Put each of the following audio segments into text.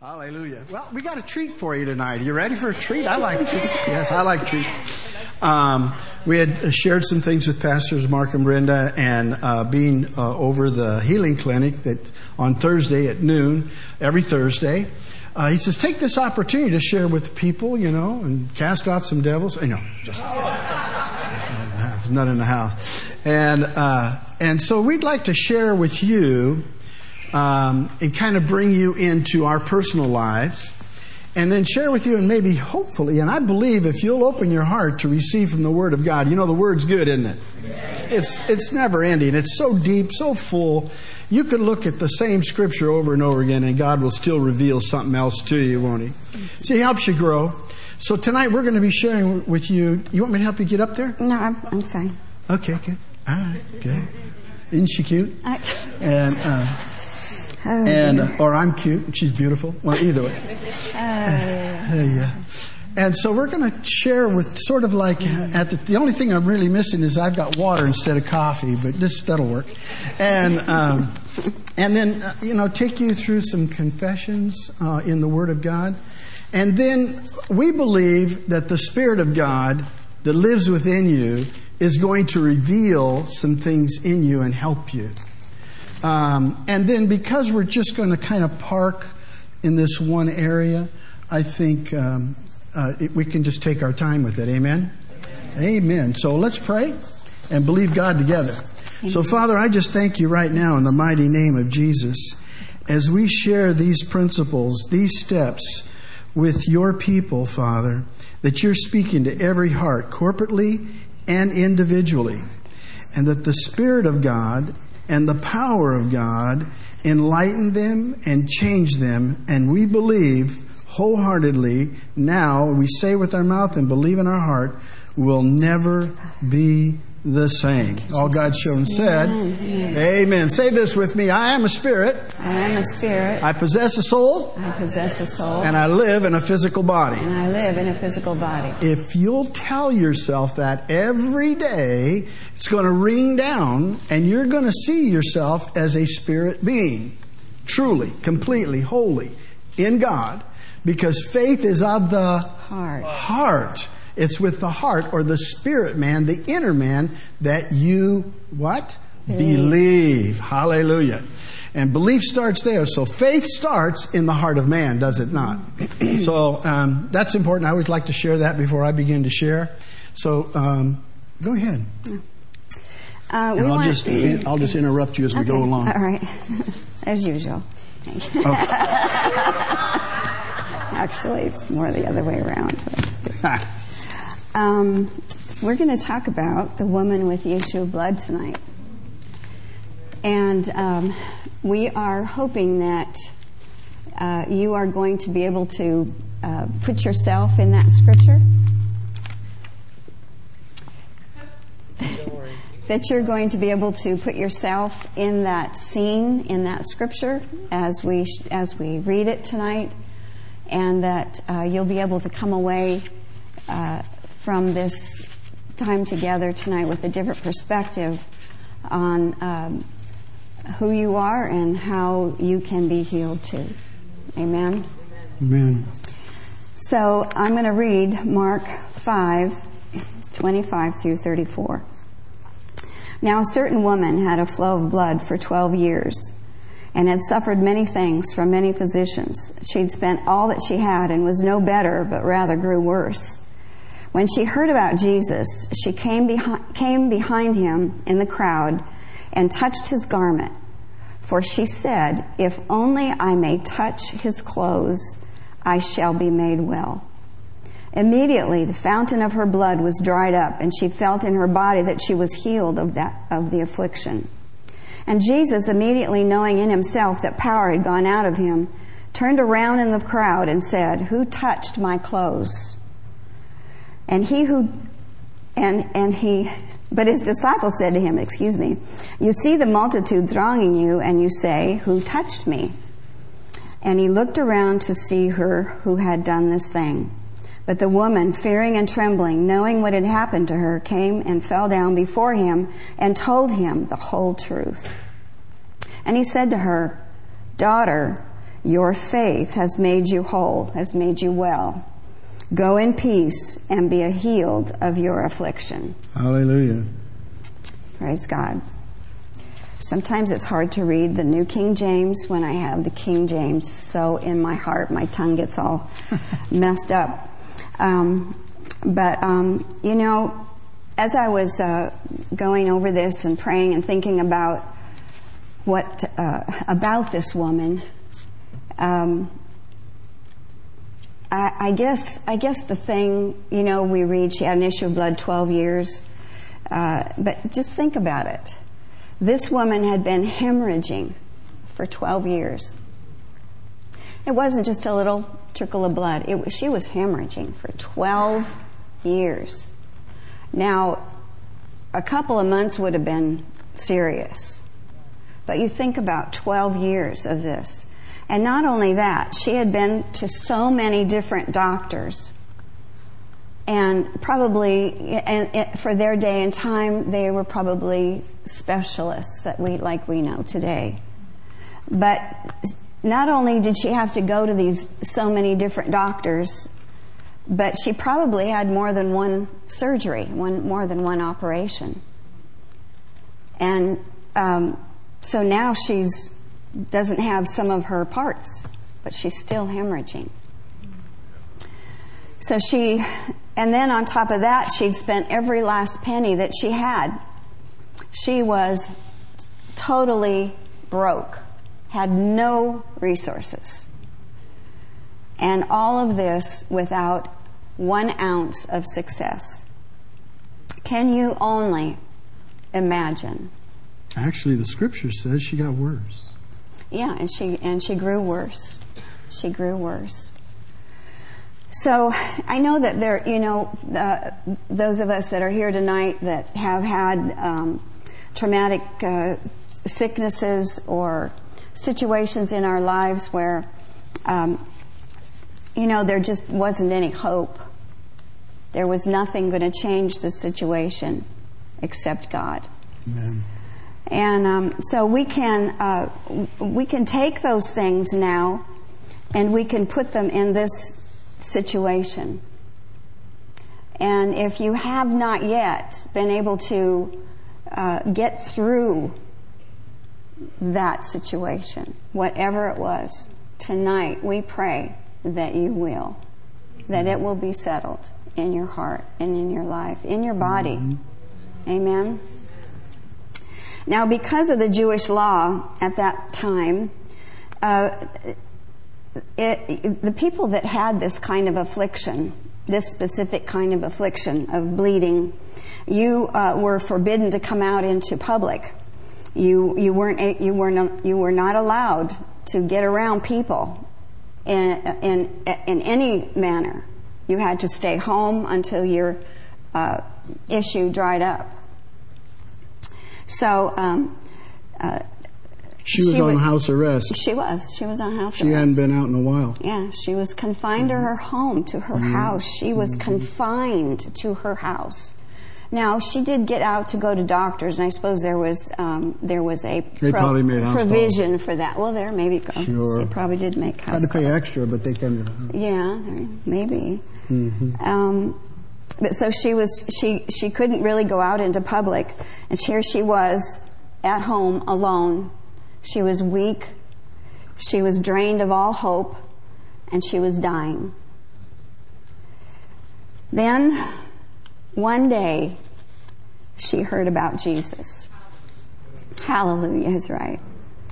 Hallelujah. Well, we got a treat for you tonight. Are you ready for a treat? I like treat. Yes, I like treat. Um, we had shared some things with Pastors Mark and Brenda, and uh, being uh, over the healing clinic that on Thursday at noon, every Thursday. Uh, he says, take this opportunity to share with people, you know, and cast out some devils. You know, just none in the house, and uh, and so we'd like to share with you um, and kind of bring you into our personal lives and then share with you and maybe hopefully and i believe if you'll open your heart to receive from the word of god you know the word's good isn't it? It's it's never ending. It's so deep so full. You could look at the same scripture over and over again and god will still reveal something else to you won't he? See he helps you grow. So tonight we're going to be sharing with you. You want me to help you get up there? No, I'm, I'm fine. okay good all right good. Isn't she cute? I, and uh, oh, and uh, or I'm cute and she's beautiful. Well, either way. Uh, yeah. And so we're going to share with sort of like at the, the only thing I'm really missing is I've got water instead of coffee, but this that'll work. And um, and then uh, you know take you through some confessions uh, in the Word of God, and then we believe that the Spirit of God that lives within you is going to reveal some things in you and help you. Um, and then because we're just going to kind of park in this one area, I think um, uh, it, we can just take our time with it. Amen? Amen. So let's pray and believe God together. So, Father, I just thank you right now in the mighty name of Jesus as we share these principles, these steps with your people, Father, that you're speaking to every heart, corporately and individually, and that the Spirit of God and the power of God enlighten them and change them. And we believe wholeheartedly now, we say with our mouth and believe in our heart, will never be the same. All God's shown said, Amen. Say this with me I am a spirit, I am a spirit. I possess a soul, I possess a soul. and I live in a physical body. and I live in a physical body. If you'll tell yourself that every day, it's going to ring down and you're going to see yourself as a spirit being. Truly, completely, wholly in God. Because faith is of the Heart. heart. It's with the heart or the spirit man, the inner man that you what? Believe. Hallelujah. And belief starts there. So faith starts in the heart of man, does it not? so um, that's important. I always like to share that before I begin to share. So um, go ahead. Uh, we And I'll want, just I'll just interrupt you as we go along. All right. As usual. Actually, it's more the other way around. Um, so we're going to talk about the woman with the issue of blood tonight. And um, we are hoping that uh, you are going to be able to uh, put yourself in that scripture. that you're going to be able to put yourself in that scene, in that scripture, as we as we read it tonight, and that uh, you'll be able to come away uh, from this time together tonight with a different perspective on um, who you are and how you can be healed too. Amen. Amen. So I'm going to read Mark 5, 25 through 34. Now a certain woman had a flow of blood for 12 years and had suffered many things from many physicians. She'd spent all that she had and was no better, but rather grew worse. When she heard about Jesus, she came behind, came behind him in the crowd and touched his garment. For she said, If only I may touch his clothes, I shall be made well. Immediately the fountain of her blood was dried up, and she felt in her body that she was healed of that of the affliction. And Jesus, immediately knowing in himself that power had gone out of him, turned around in the crowd and said, Who touched my clothes? And he who and and he but his disciples said to him, excuse me, you see the multitude thronging you, and you say, Who touched me? And he looked around to see her who had done this thing. But the woman, fearing and trembling, knowing what had happened to her, came and fell down before him and told him the whole truth. And he said to her, Daughter, Your faith has made you whole, has made you well. Go in peace and be healed of your affliction. Hallelujah. Praise God. Sometimes it's hard to read the New King James when I have the King James so in my heart, my tongue gets all messed up. Um, but, um, you know, as I was uh, going over this and praying and thinking about what uh, about this woman, um, I, I, guess I guess the thing you know we read she had an issue of blood twelve years, uh, but just think about it. This woman had been hemorrhaging for twelve years. It wasn't just a little trickle of blood. It, she was hemorrhaging for twelve years. Now, a couple of months would have been serious. But you think about 12 years of this. And not only that, she had been to so many different doctors. And probably, and for their day and time, they were probably specialists that we, like we know today. But not only did she have to go to these so many different doctors but she probably had more than one surgery, one more than one operation. And um, so now she's doesn't have some of her parts, but she's still hemorrhaging. So she, and then on top of that, she'd spent every last penny that she had. She was totally broke, had no resources. And all of this without one ounce of success. Can you only imagine? Actually, the scripture says she got worse. Yeah, and she and she grew worse. She grew worse. So I know that there, you know, uh, those of us that are here tonight that have had um, traumatic uh, sicknesses or situations in our lives where, um, you know, there just wasn't any hope. There was nothing going to change the situation except God. Amen. And um, so we can uh, we can take those things now, and we can put them in this situation. And if you have not yet been able to uh, get through that situation, whatever it was, tonight we pray that you will, that it will be settled in your heart and in your life, in your body. Mm-hmm. Amen. Now, because of the Jewish law at that time, uh, it, the people that had this kind of affliction, this specific kind of affliction of bleeding, you uh, were forbidden to come out into public. You you weren't you were not, you were not allowed to get around people in in in any manner. You had to stay home until your uh, issue dried up. So, um, uh, she was she on house arrest. She was. She was on house she arrest. She hadn't been out in a while. Yeah, she was confined mm-hmm. to her home, to her mm-hmm. house. She was mm-hmm. confined to her house. Now she did get out to go to doctors, and I suppose there was um, there was a pro- provision calls. for that. Well, there maybe sure. she probably did make house. Had to pay extra, but they can. Yeah, maybe. Mm-hmm. Um, but so she was she she couldn't really go out into public, and here she was at home alone. She was weak. She was drained of all hope, and she was dying. Then, one day, she heard about Jesus. Hallelujah is right.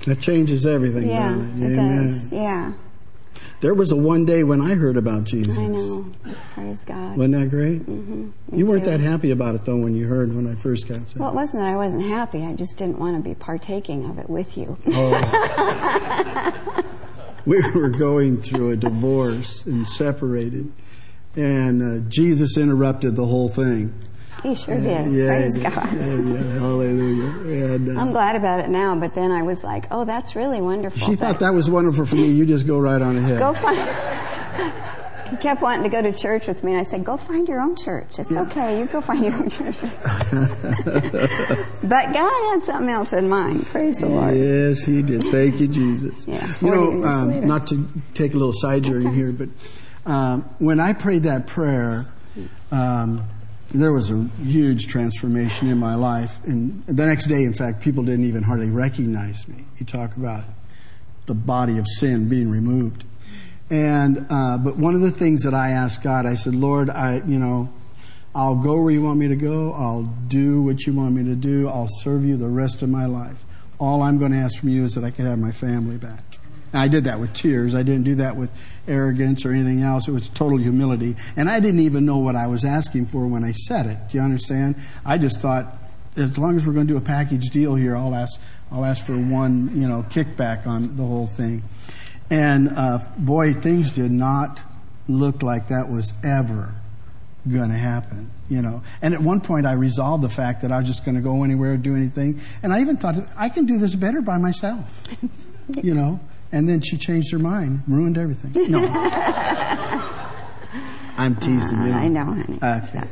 That changes everything. Yeah, it, it does. Yeah. There was a one day when I heard about Jesus. I know. Praise God. Wasn't that great? Mm-hmm. You weren't too. that happy about it though when you heard when I first got saved. Well, it wasn't that I wasn't happy. I just didn't want to be partaking of it with you. Oh. we were going through a divorce and separated, and uh, Jesus interrupted the whole thing. He sure did. Yeah, Praise God. Yeah, yeah, hallelujah. And, uh, I'm glad about it now, but then I was like, oh, that's really wonderful. She thought that was wonderful for me. You just go right on ahead. Go find. he kept wanting to go to church with me, and I said, "Go find your own church. It's yeah. okay. You go find your own church." but God had something else in mind. Praise the Lord. Yes, He did. Thank you, Jesus. Yeah, you know, um, not to take a little side journey here, but um, when I prayed that prayer. Um, there was a huge transformation in my life. And the next day, in fact, people didn't even hardly recognize me. You talk about the body of sin being removed. And, uh, but one of the things that I asked God, I said, Lord, I, you know, I'll go where you want me to go. I'll do what you want me to do. I'll serve you the rest of my life. All I'm going to ask from you is that I can have my family back. And I did that with tears. I didn't do that with arrogance or anything else. It was total humility. And I didn't even know what I was asking for when I said it. Do you understand? I just thought, as long as we're going to do a package deal here, I'll ask, I'll ask for one, you know, kickback on the whole thing. And uh, boy, things did not look like that was ever going to happen, you know. And at one point, I resolved the fact that I was just going to go anywhere, do anything. And I even thought, I can do this better by myself, you know. And then she changed her mind, ruined everything. No. I'm teasing you. I know, honey. Okay.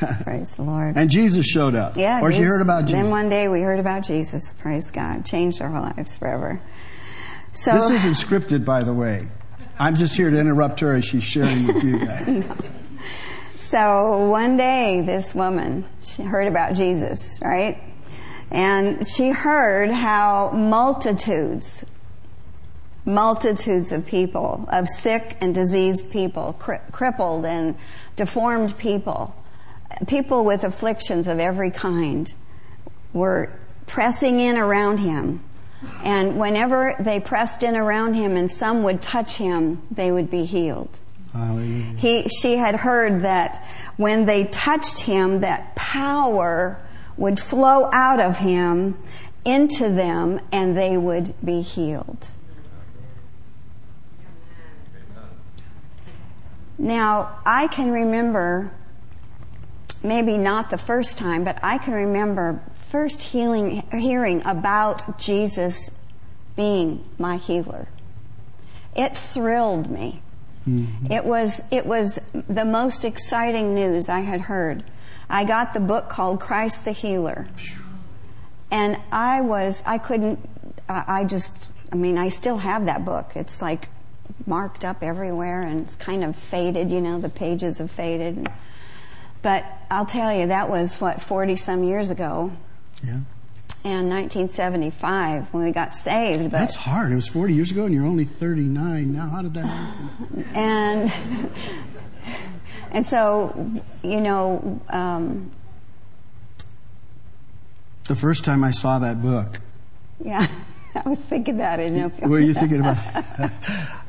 Praise the Lord. And Jesus showed up. Yeah. Or she heard about Jesus. Then one day we heard about Jesus. Praise God. Changed our lives forever. So This isn't scripted, by the way. I'm just here to interrupt her as she's sharing with you guys. no. So one day this woman she heard about Jesus, right? And she heard how multitudes, multitudes of people, of sick and diseased people, cri- crippled and deformed people, people with afflictions of every kind were pressing in around him. And whenever they pressed in around him and some would touch him, they would be healed. He, she had heard that when they touched him, that power would flow out of him into them and they would be healed. Now, I can remember maybe not the first time, but I can remember first healing, hearing about Jesus being my healer. It thrilled me. Mm-hmm. It was, it was the most exciting news I had heard. I got the book called Christ the Healer. And I was, I couldn't, I just, I mean, I still have that book. It's like marked up everywhere and it's kind of faded, you know, the pages have faded. But I'll tell you, that was what, 40 some years ago. Yeah. And 1975 when we got saved. But That's hard. It was 40 years ago and you're only 39 now. How did that happen? And, and so, you know, um, the first time I saw that book. Yeah, I was thinking that. I know. What are you thinking about?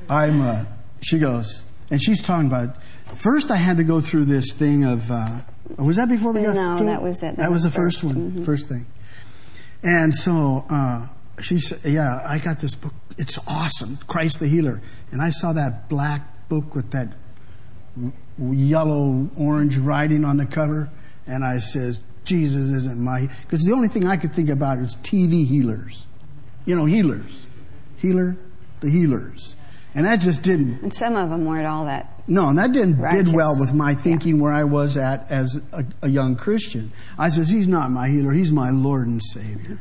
I'm. Uh, she goes, and she's talking about First, I had to go through this thing of. Uh, was that before we got? No, through? that was it. That, that was, was, the first, first one, mm-hmm. first thing. And so uh, she said, "Yeah, I got this book. It's awesome, Christ the Healer." And I saw that black book with that yellow orange writing on the cover, and I says, "Jesus isn't my." Because the only thing I could think about is TV healers, you know, healers, healer, the healers, and that just didn't. And some of them weren't all that no, and that didn't Righteous. did well with my thinking yeah. where I was at as a, a, young Christian. I says, He's not my healer, He's my Lord and Savior.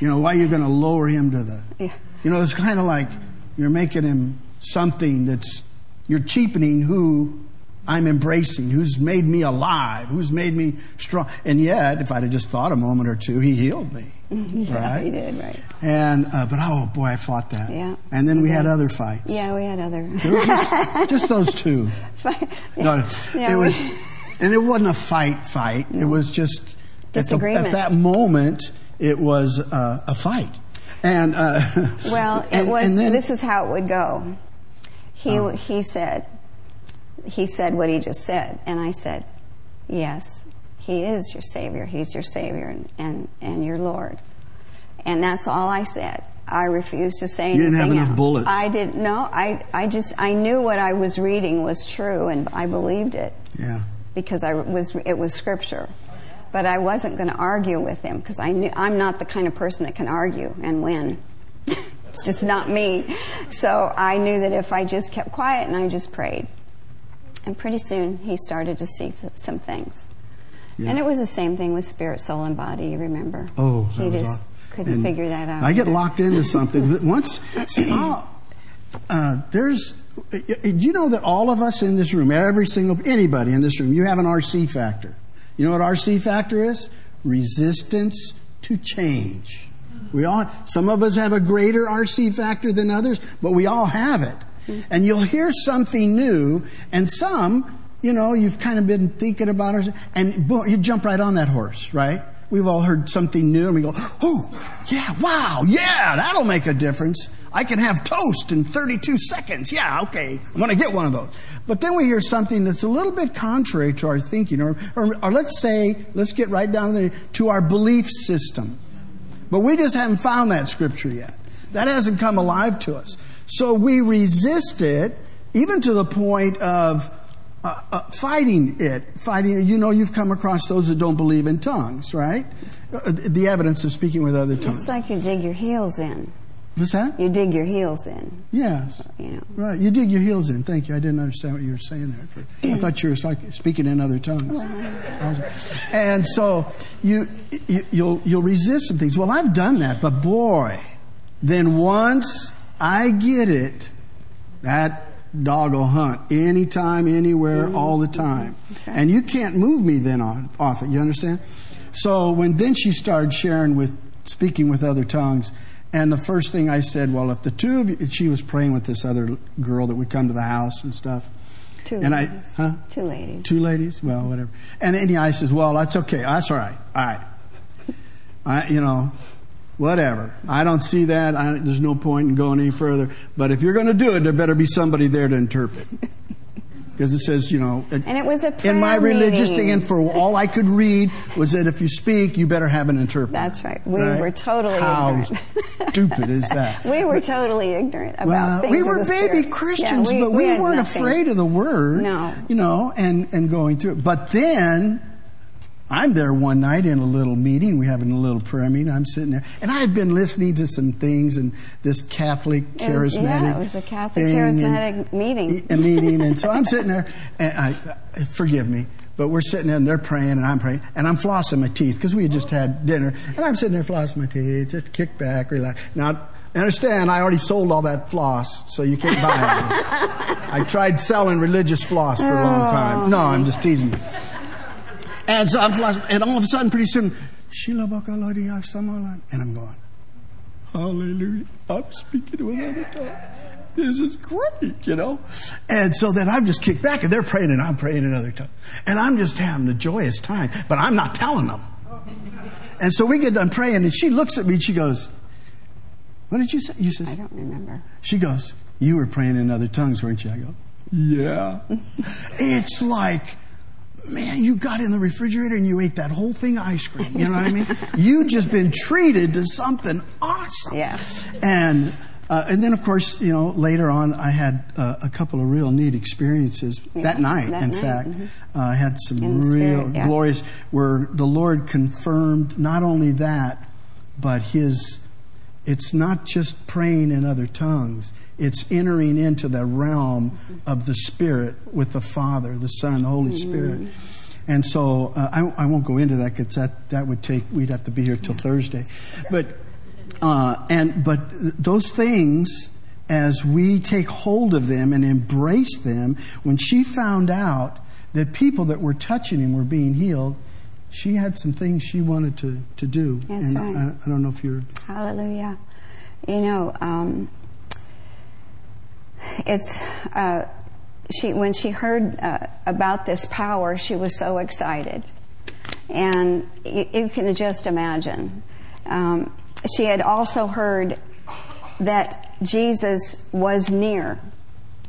You know, why are you going to lower him to the. Yeah. You know, it's kind of like you're making him something that's. You're cheapening who I'm embracing, who's made me alive, who's made me strong. And yet, if I'd have just thought a moment or two, he healed me. yeah, right? he did, right. And, uh, but oh boy, I fought that. Yeah. And then we had other fights. Yeah, we had other. just, just, those two. Fight. No, yeah, it was, and it wasn't a fight fight. No. It was just, at, the, at, that moment, it was uh, a fight. And, uh, well, it and, was, and then, this is how it would go. He, oh. he said, he said what he just said. And I said, Yes, he is your Savior. He's your Savior and, and, and your Lord. And that's all I said. I refused to say anything. You didn't have enough else. bullets. I didn't. No, I, I just, I knew what I was reading was true and I believed it. Yeah. Because I was, it was scripture. But I wasn't going to argue with him because I knew, I'm not the kind of person that can argue and win. It's just not me. So I knew that if I just kept quiet and I just prayed, and pretty soon he started to see th- some things. Yeah. And it was the same thing with spirit, soul, and body. You remember? Oh, he just awesome. couldn't and figure that out. I get locked into something. Once, see, uh, there's. Do you know that all of us in this room, every single anybody in this room, you have an RC factor. You know what RC factor is? Resistance to change. We all, some of us have a greater RC factor than others, but we all have it. And you'll hear something new, and some, you know, you've kind of been thinking about it, and boom, you jump right on that horse, right? We've all heard something new, and we go, oh, yeah, wow, yeah, that'll make a difference. I can have toast in 32 seconds. Yeah, okay, I'm going to get one of those. But then we hear something that's a little bit contrary to our thinking, or, or, or let's say, let's get right down there to our belief system. But we just haven't found that scripture yet. That hasn't come alive to us. So we resist it, even to the point of uh, uh, fighting it. Fighting, you know, you've come across those that don't believe in tongues, right? Uh, the evidence of speaking with other tongues. It's like you dig your heels in. What's that? You dig your heels in. Yes. You know. Right. You dig your heels in. Thank you. I didn't understand what you were saying there. I thought you were speaking in other tongues. And so you, you you'll you'll resist some things. Well, I've done that, but boy, then once I get it. That dog will hunt anytime, anywhere, mm-hmm. all the time. Okay. And you can't move me then on, off it. You understand? So when then she started sharing with, speaking with other tongues, and the first thing I said, well, if the two of you, she was praying with this other girl that would come to the house and stuff. Two and ladies. I, huh? Two ladies. Two ladies? Well, whatever. And then I says, well, that's okay. That's all right. All right. I, you know, whatever. I don't see that. I, there's no point in going any further. But if you're going to do it, there better be somebody there to interpret. Because it says, you know, and it was a in my religious meeting. thing, and for all I could read was that if you speak, you better have an interpreter. That's right. We right? were totally How ignorant. stupid is that? we were totally ignorant about well, things. We were baby spirit. Christians, yeah, we, but we, we weren't nothing. afraid of the word. No. You know, and and going through it. But then I'm there one night in a little meeting. We're having a little prayer meeting. I'm sitting there, and I had been listening to some things and this Catholic charismatic. It was, yeah, it was a Catholic charismatic and, meeting. A meeting, and so I'm sitting there, and I, forgive me, but we're sitting there and they're praying and I'm praying and I'm flossing my teeth because we had just had dinner and I'm sitting there flossing my teeth, just kick back, relax. Now, understand, I already sold all that floss, so you can't buy it. I tried selling religious floss for a long time. Oh. No, I'm just teasing you. And so I'm, and all of a sudden, pretty soon, Shila and I'm going, Hallelujah. I'm speaking with other tongues. This is great, you know? And so then I'm just kicked back and they're praying and I'm praying in other tongues. And I'm just having a joyous time, but I'm not telling them. And so we get done praying and she looks at me and she goes, What did you say? You says, I don't remember. She goes, You were praying in other tongues, weren't you? I go, Yeah. it's like, man, you got in the refrigerator and you ate that whole thing ice cream. You know what I mean? you just been treated to something awesome. Yeah. And uh, and then, of course, you know, later on, I had uh, a couple of real neat experiences yeah, that night. That in night. fact, mm-hmm. uh, I had some real spirit, yeah. glorious where the Lord confirmed not only that, but His. It's not just praying in other tongues it's entering into the realm of the Spirit with the Father, the Son, the Holy Spirit. And so uh, I, I, won't go into that because that, that would take, we'd have to be here till Thursday. But, uh, and, but those things, as we take hold of them and embrace them, when she found out that people that were touching him were being healed, she had some things she wanted to, to do. That's and right. I, I, don't know if you're. Hallelujah. You know, um, it's uh, she when she heard uh, about this power, she was so excited, and you, you can just imagine. Um, she had also heard that Jesus was near,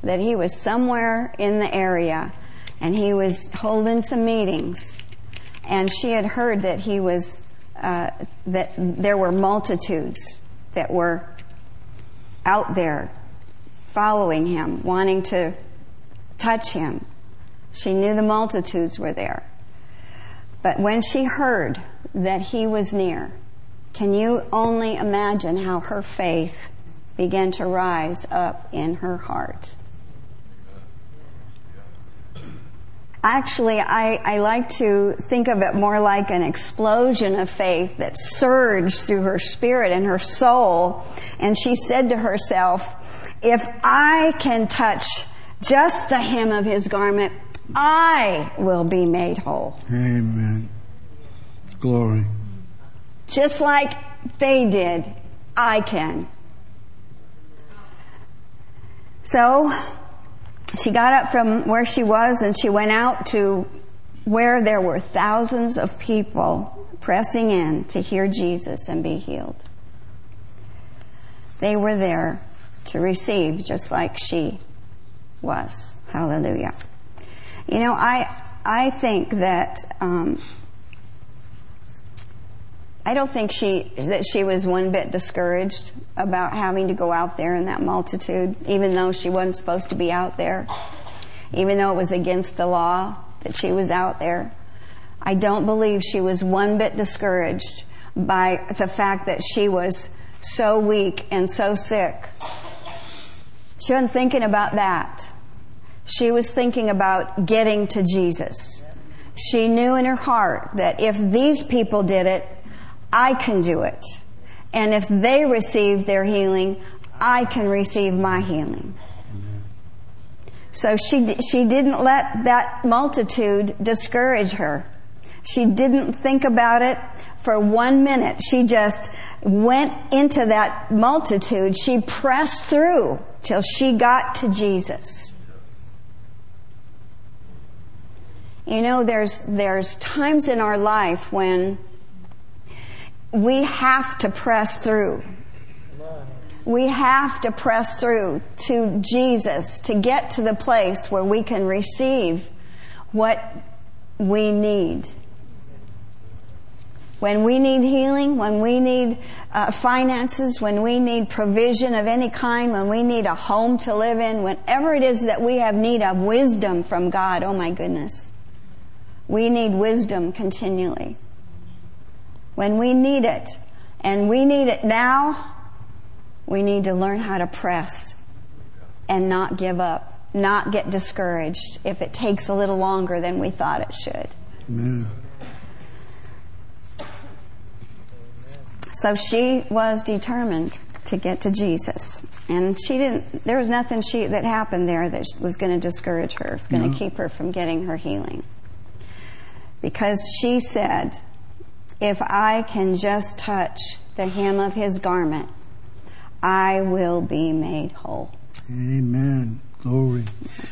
that he was somewhere in the area, and he was holding some meetings, and she had heard that he was uh, that there were multitudes that were out there following him, wanting to touch him. She knew the multitudes were there. But when she heard that he was near, can you only imagine how her faith began to rise up in her heart. Actually, I, I like to think of it more like an explosion of faith that surged through her spirit and her soul. And she said to herself, if I can touch just the hem of his garment, I will be made whole. Amen. Glory. Just like they did, I can. So she got up from where she was and she went out to where there were thousands of people pressing in to hear Jesus and be healed. They were there to receive just like she was. Hallelujah. You know, I I think that um, I don't think she that she was one bit discouraged about having to go out there in that multitude, even though she wasn't supposed to be out there, even though it was against the law that she was out there. I don't believe she was one bit discouraged by the fact that she was so weak and so sick. She wasn't thinking about that. She was thinking about getting to Jesus. She knew in her heart that if these people did it, I can do it. And if they receive their healing, I can receive my healing. So she, she didn't let that multitude discourage her. She didn't think about it for one minute. She just went into that multitude. She pressed through till she got to Jesus. You know, there's, there's times in our life when we have to press through. We have to press through to Jesus to get to the place where we can receive what we need. When we need healing, when we need uh, finances, when we need provision of any kind, when we need a home to live in, whenever it is that we have need of wisdom from God, oh my goodness, we need wisdom continually when we need it, and we need it now, we need to learn how to press and not give up, not get discouraged if it takes a little longer than we thought it should. Amen. So she was determined to get to Jesus. And she didn't, there was nothing she, that happened there that was going to discourage her. It was going to no. keep her from getting her healing. Because she said, if I can just touch the hem of his garment, I will be made whole. Amen. Glory.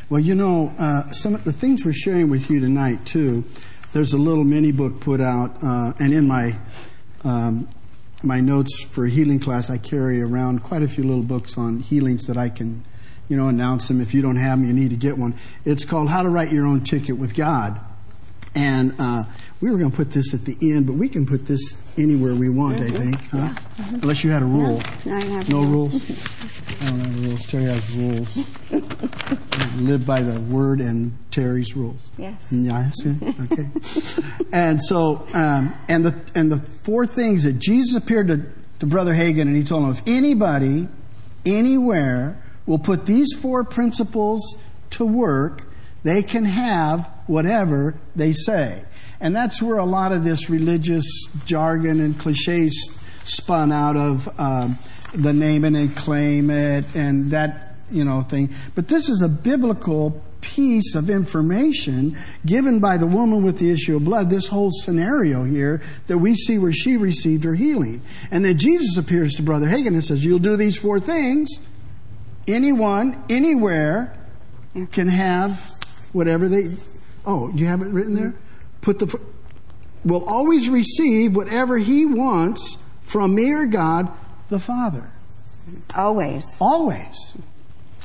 Well, you know, uh, some of the things we're sharing with you tonight, too, there's a little mini book put out, uh, and in my um, my notes for healing class, I carry around quite a few little books on healings that I can, you know, announce them. If you don't have them, you need to get one. It's called How to Write Your Own Ticket with God. And uh, we were going to put this at the end, but we can put this anywhere we want, mm-hmm. I think, huh? Yeah. Mm-hmm. Unless you had a rule. No, no, no rules. I don't have rules. Terry has rules. live by the word and Terry's rules. Yes. Yes. Okay. and so, um, and the and the four things that Jesus appeared to, to Brother Hagin, and he told him, if anybody, anywhere, will put these four principles to work, they can have whatever they say. And that's where a lot of this religious jargon and cliches spun out of um, the name and claim it and that, you know, thing. But this is a biblical piece of information given by the woman with the issue of blood, this whole scenario here that we see where she received her healing. And then Jesus appears to Brother Hagin and says, You'll do these four things. Anyone, anywhere, can have whatever they. Oh, you have it written there? Put the. Will always receive whatever he wants from me or God, the Father. Always. Always.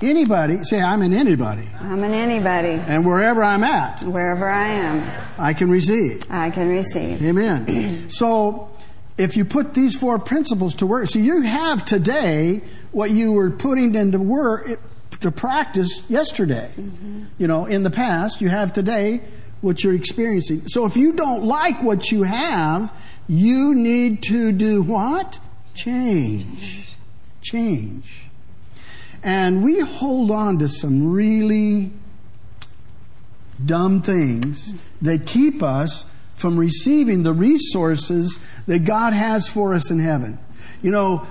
Anybody, say, I'm an anybody. I'm an anybody. And wherever I'm at. Wherever I am. I can receive. I can receive. Amen. so, if you put these four principles to work, so you have today what you were putting into work, to practice yesterday. Mm-hmm. You know, in the past, you have today what you're experiencing. So if you don't like what you have, you need to do what? Change. Change. And we hold on to some really dumb things that keep us from receiving the resources that God has for us in heaven. You know,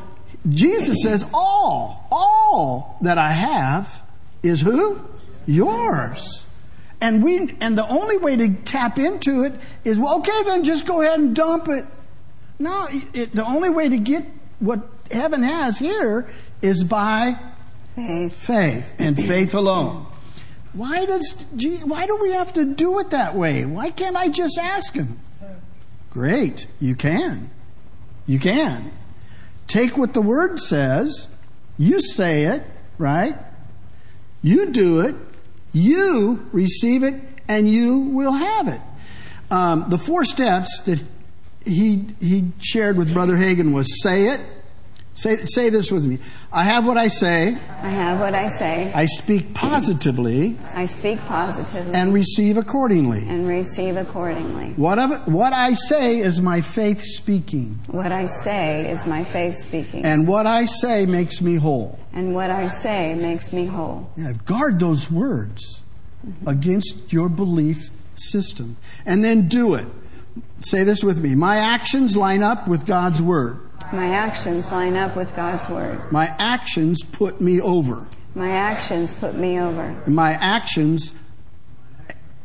Jesus says, all, all that I have is who? Yours. And we, and the only way to tap into it is, well, okay, then just go ahead and dump it. No, it, the only way to get what heaven has here is by Faith. faith and faith alone. Why does why do we have to do it that way? Why can't I just ask him? Great, you can. You can. Take what the word says, you say it, right? You do it, you receive it, and you will have it. Um, the four steps that he he shared with Brother Hagin was say it, Say, say this with me. I have what I say. I have what I say. I speak positively. I speak positively. And receive accordingly. And receive accordingly. What, of what I say is my faith speaking. What I say is my faith speaking. And what I say makes me whole. And what I say makes me whole. Yeah, guard those words mm-hmm. against your belief system. And then do it. Say this with me. My actions line up with God's word. My actions line up with God's word. My actions put me over. My actions put me over. My actions,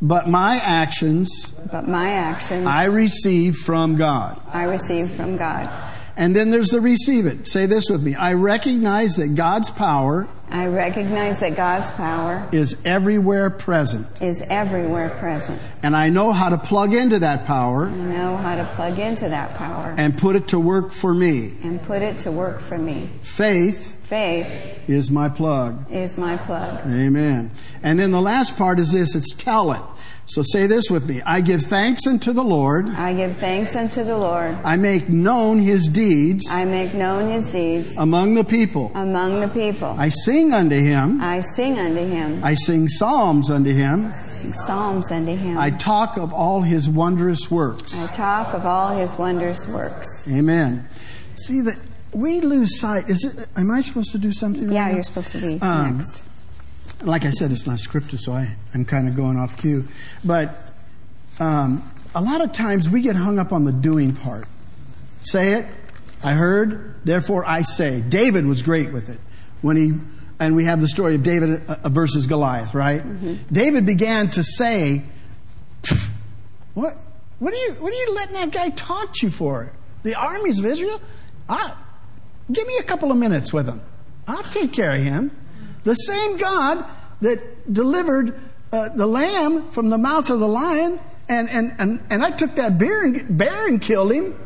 but my actions, but my actions, I receive from God. I receive from God. And then there's the receive it. Say this with me. I recognize that God's power I recognize that God's power is everywhere present. Is everywhere present. And I know how to plug into that power. I know how to plug into that power. And put it to work for me. And put it to work for me. Faith Faith is my plug. Is my plug. Amen. And then the last part is this, it's tell it. So say this with me. I give thanks unto the Lord. I give thanks unto the Lord. I make known his deeds. I make known his deeds. Among the people. Among the people. I sing unto him. I sing unto him. I sing psalms unto him. Psalms unto him. I talk of all his wondrous works. I talk of all his wondrous works. Amen. See that we lose sight. Is it? Am I supposed to do something? Yeah, you're supposed to be um, next like I said, it's not scripted, so I, I'm kind of going off cue. But um, a lot of times we get hung up on the doing part. Say it. I heard, therefore I say. David was great with it when he, and we have the story of David uh, versus Goliath, right? Mm-hmm. David began to say, "What? What are you? What are you letting that guy taunt you for? The armies of Israel? I, give me a couple of minutes with him. I'll take care of him." The same God that delivered uh, the lamb from the mouth of the lion, and, and, and, and I took that bear and, bear and killed him.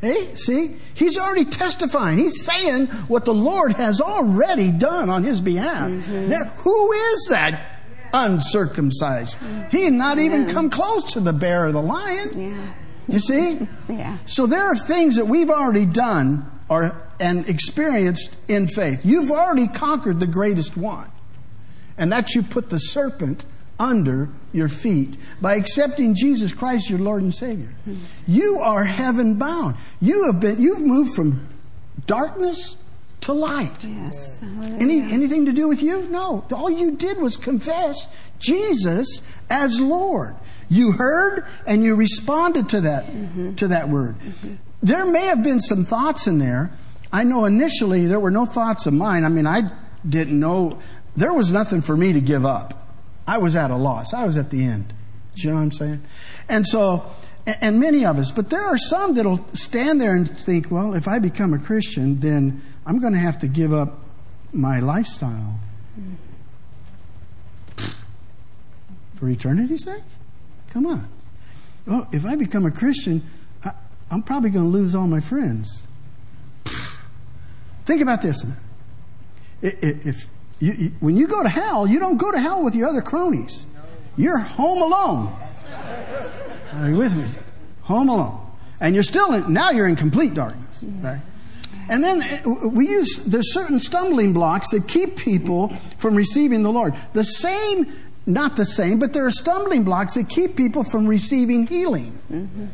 Hey, see? He's already testifying. He's saying what the Lord has already done on his behalf. Mm-hmm. That, who is that uncircumcised? He had not even yeah. come close to the bear or the lion. Yeah. You see? Yeah. So there are things that we've already done or, and experienced in faith. You've already conquered the greatest one. And that you put the serpent under your feet by accepting Jesus Christ your Lord and Savior. You are heaven bound. You have been you've moved from darkness to light. Yes. Any, anything to do with you? No. All you did was confess Jesus as Lord. You heard and you responded to that mm-hmm. to that word. Mm-hmm. There may have been some thoughts in there. I know initially there were no thoughts of mine. I mean, I didn't know. There was nothing for me to give up. I was at a loss. I was at the end. Do you know what I'm saying? And so, and many of us, but there are some that'll stand there and think, well, if I become a Christian, then I'm going to have to give up my lifestyle. For eternity's sake? Come on. Well, if I become a Christian, I'm probably going to lose all my friends. Think about this. If you, when you go to hell, you don't go to hell with your other cronies. You're home alone. Are you with me? Home alone. And you're still in, now you're in complete darkness, right? And then uh, we use, there's certain stumbling blocks that keep people from receiving the Lord. The same, not the same, but there are stumbling blocks that keep people from receiving healing. Mm-hmm.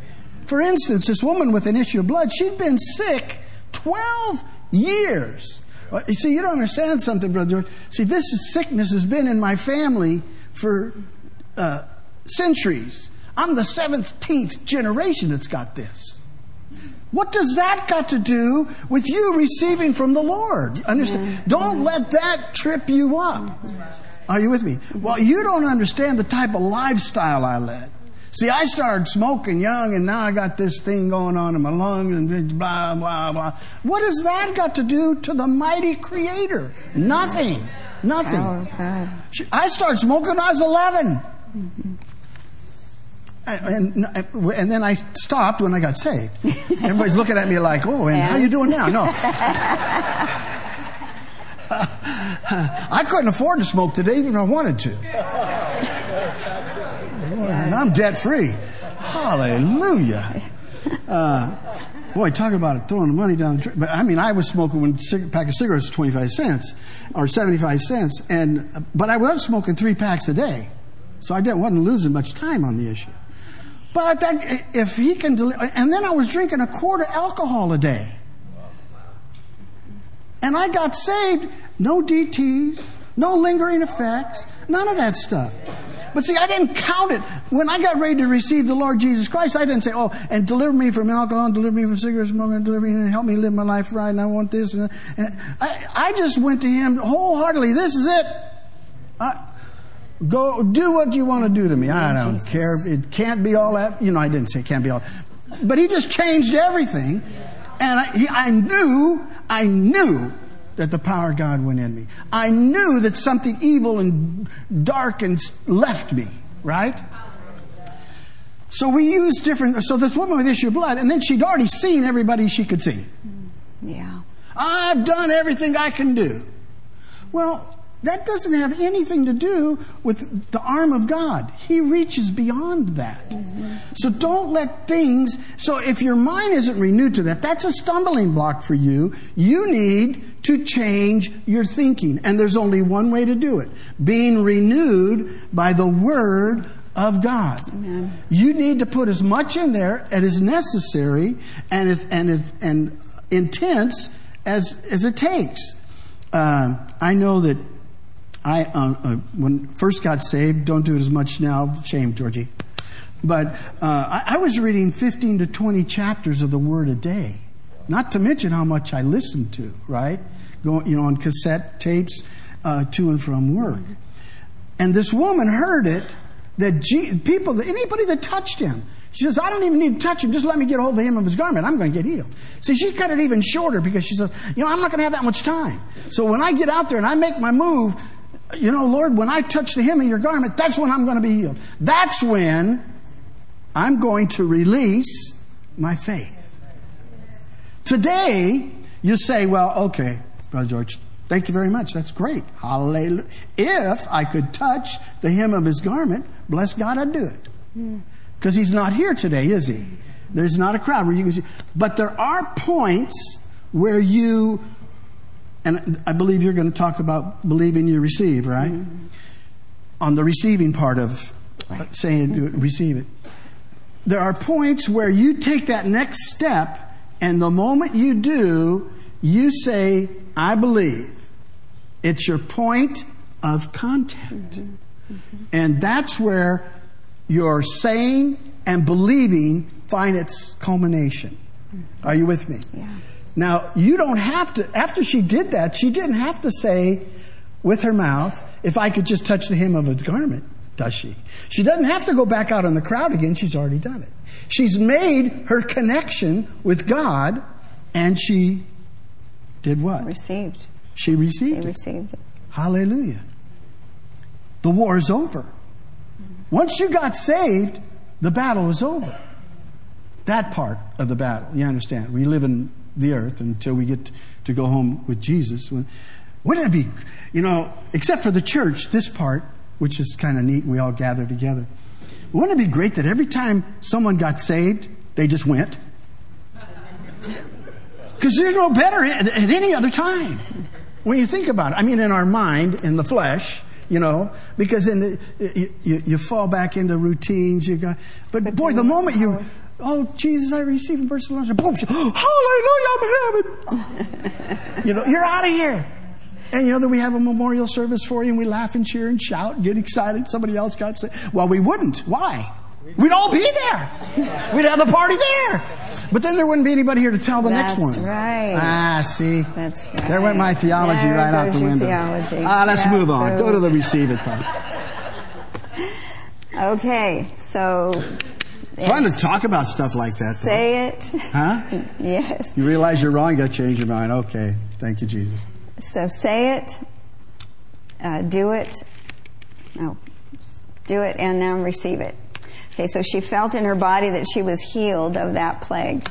For instance, this woman with an issue of blood, she'd been sick 12 years. You see, you don't understand something, brother. See, this sickness has been in my family for uh, centuries. I'm the 17th generation that's got this. What does that got to do with you receiving from the Lord? Understand? Don't let that trip you up. Are you with me? Well, you don't understand the type of lifestyle I led. See, I started smoking young and now I got this thing going on in my lungs and blah, blah, blah. What has that got to do to the mighty creator? Nothing. Nothing. Oh, I started smoking when I was 11. Mm-hmm. And, and, then I stopped when I got saved. Everybody's looking at me like, oh, and how you doing now? No. I couldn't afford to smoke today even if I wanted to. And I'm debt free. Hallelujah. Uh, boy, talk about throwing the money down the But I mean, I was smoking when a pack of cigarettes was 25 cents or 75 cents. And, but I was smoking three packs a day. So I didn't, wasn't losing much time on the issue. But that, if he can, and then I was drinking a quart of alcohol a day. And I got saved, no DTs, no lingering effects, none of that stuff. But see, I didn't count it. When I got ready to receive the Lord Jesus Christ, I didn't say, oh, and deliver me from alcohol, and deliver me from cigarette smoking, and deliver me, and help me live my life right, and I want this. And, and I, I just went to Him wholeheartedly. This is it. I, go, do what you want to do to me. I don't Jesus. care. It can't be all that. You know, I didn't say it can't be all. But He just changed everything. And I, he, I knew, I knew that the power of God went in me. I knew that something evil and dark and left me, right? So we use different, so this woman with issue of blood, and then she'd already seen everybody she could see. Yeah. I've done everything I can do. Well, that doesn't have anything to do with the arm of God. He reaches beyond that. Mm-hmm. So don't let things, so if your mind isn't renewed to that, that's a stumbling block for you. You need to change your thinking. And there's only one way to do it. Being renewed by the Word of God. Amen. You need to put as much in there as is necessary and, as, and, as, and intense as, as it takes. Uh, I know that I, uh, uh, when first got saved, don't do it as much now. Shame, Georgie. But uh, I, I, was reading 15 to 20 chapters of the Word a day. Not to mention how much I listened to, right? Going, you know, on cassette tapes uh, to and from work. And this woman heard it that G- people, anybody that touched him, she says, I don't even need to touch him. Just let me get hold of him of his garment. I'm going to get healed. See, she cut it even shorter because she says, you know, I'm not going to have that much time. So when I get out there and I make my move, you know, Lord, when I touch the hem of your garment, that's when I'm going to be healed. That's when I'm going to release my faith. Today, you say, well, okay, Brother George, thank you very much. That's great. Hallelujah. If I could touch the hem of his garment, bless God, I'd do it. Hmm. Because he's not here today, is he? There's not a crowd where you can see. But there are points where you and I believe you're going to talk about believing you receive, right? Mm-hmm. On the receiving part of right. saying receive it. There are points where you take that next step, and the moment you do, you say, I believe. It's your point of contact. Mm-hmm. Mm-hmm. And that's where your saying and believing find its culmination. Mm-hmm. Are you with me? Yeah. Now, you don't have to, after she did that, she didn't have to say with her mouth, if I could just touch the hem of his garment, does she? She doesn't have to go back out in the crowd again. She's already done it. She's made her connection with God and she did what? Received. She received she received it. Hallelujah. The war is over. Once you got saved, the battle is over. That part of the battle, you understand? We live in the earth until we get to go home with Jesus. Wouldn't it be, you know, except for the church, this part, which is kind of neat, we all gather together. Wouldn't it be great that every time someone got saved, they just went? Because there's no better at any other time. When you think about it, I mean, in our mind, in the flesh, you know, because then uh, you, you, you, fall back into routines. You got, but boy, the moment you Oh, Jesus, I receive in personal knowledge. Boom, hallelujah, I'm in heaven. you know, you're out of here. And you know that we have a memorial service for you and we laugh and cheer and shout and get excited. Somebody else got sick. Well, we wouldn't. Why? We'd all be there. We'd have the party there. But then there wouldn't be anybody here to tell the That's next one. That's right. Ah, see? That's right. There went my theology There right out the window. theology. Ah, let's Yeah, move on. boom. Go to the receive it part. Okay, so Fun to talk about stuff like that. though. say it. Huh? Yes. You realize you're wrong, you got to change your mind. Okay. Thank you, Jesus. So say it, uh, do it, no, do it, and now receive it. Okay, so she felt in her body that she was healed of that plague.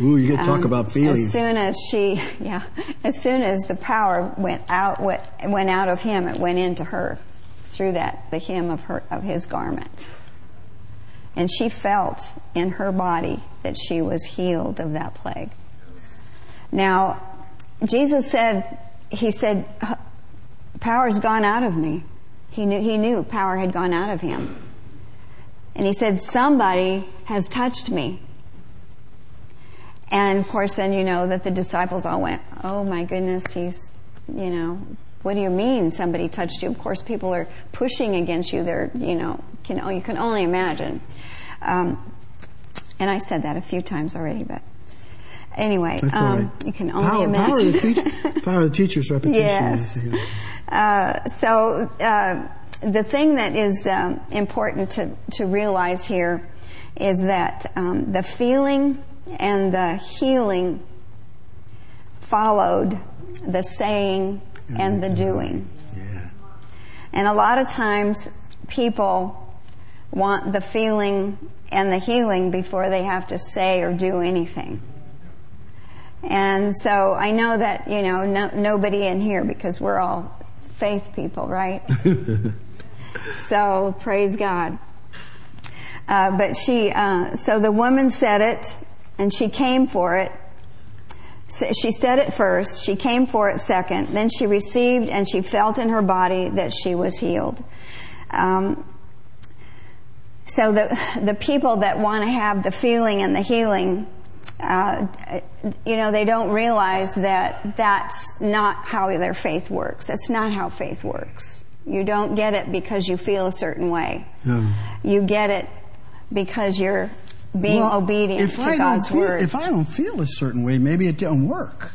Ooh, you get to talk Um, about feelings. As soon as she, yeah, as soon as the power went out, went, went out of him, it went into her through that the hem of her of his garment, and she felt in her body that she was healed of that plague. Now, Jesus said, He said, "Power's gone out of me." He knew he knew power had gone out of him, and he said, "Somebody has touched me." And of course, then you know that the disciples all went, Oh my goodness, he's, you know, what do you mean somebody touched you? Of course, people are pushing against you. They're, you know, can, you can only imagine. Um, and I said that a few times already, but anyway, um, right. you can only power, imagine. Power of, the teacher, power of the teacher's repetition. Yes. Uh, so uh, the thing that is um, important to, to realize here is that um, the feeling and the healing followed the saying and the doing. Yeah. And a lot of times people want the feeling and the healing before they have to say or do anything. And so I know that, you know, no, nobody in here because we're all faith people, right? so praise God. Uh, but she, uh, so the woman said it and she came for it. So She said it first, she came for it second, then she received and she felt in her body that she was healed. Um, so the the people that want to have the feeling and the healing, uh, you know, they don't realize that that's not how their faith works. That's not how faith works. You don't get it because you feel a certain way. No. You get it because you're being Well, obedient if to I God's feel, word. If I don't feel a certain way, maybe it didn't work.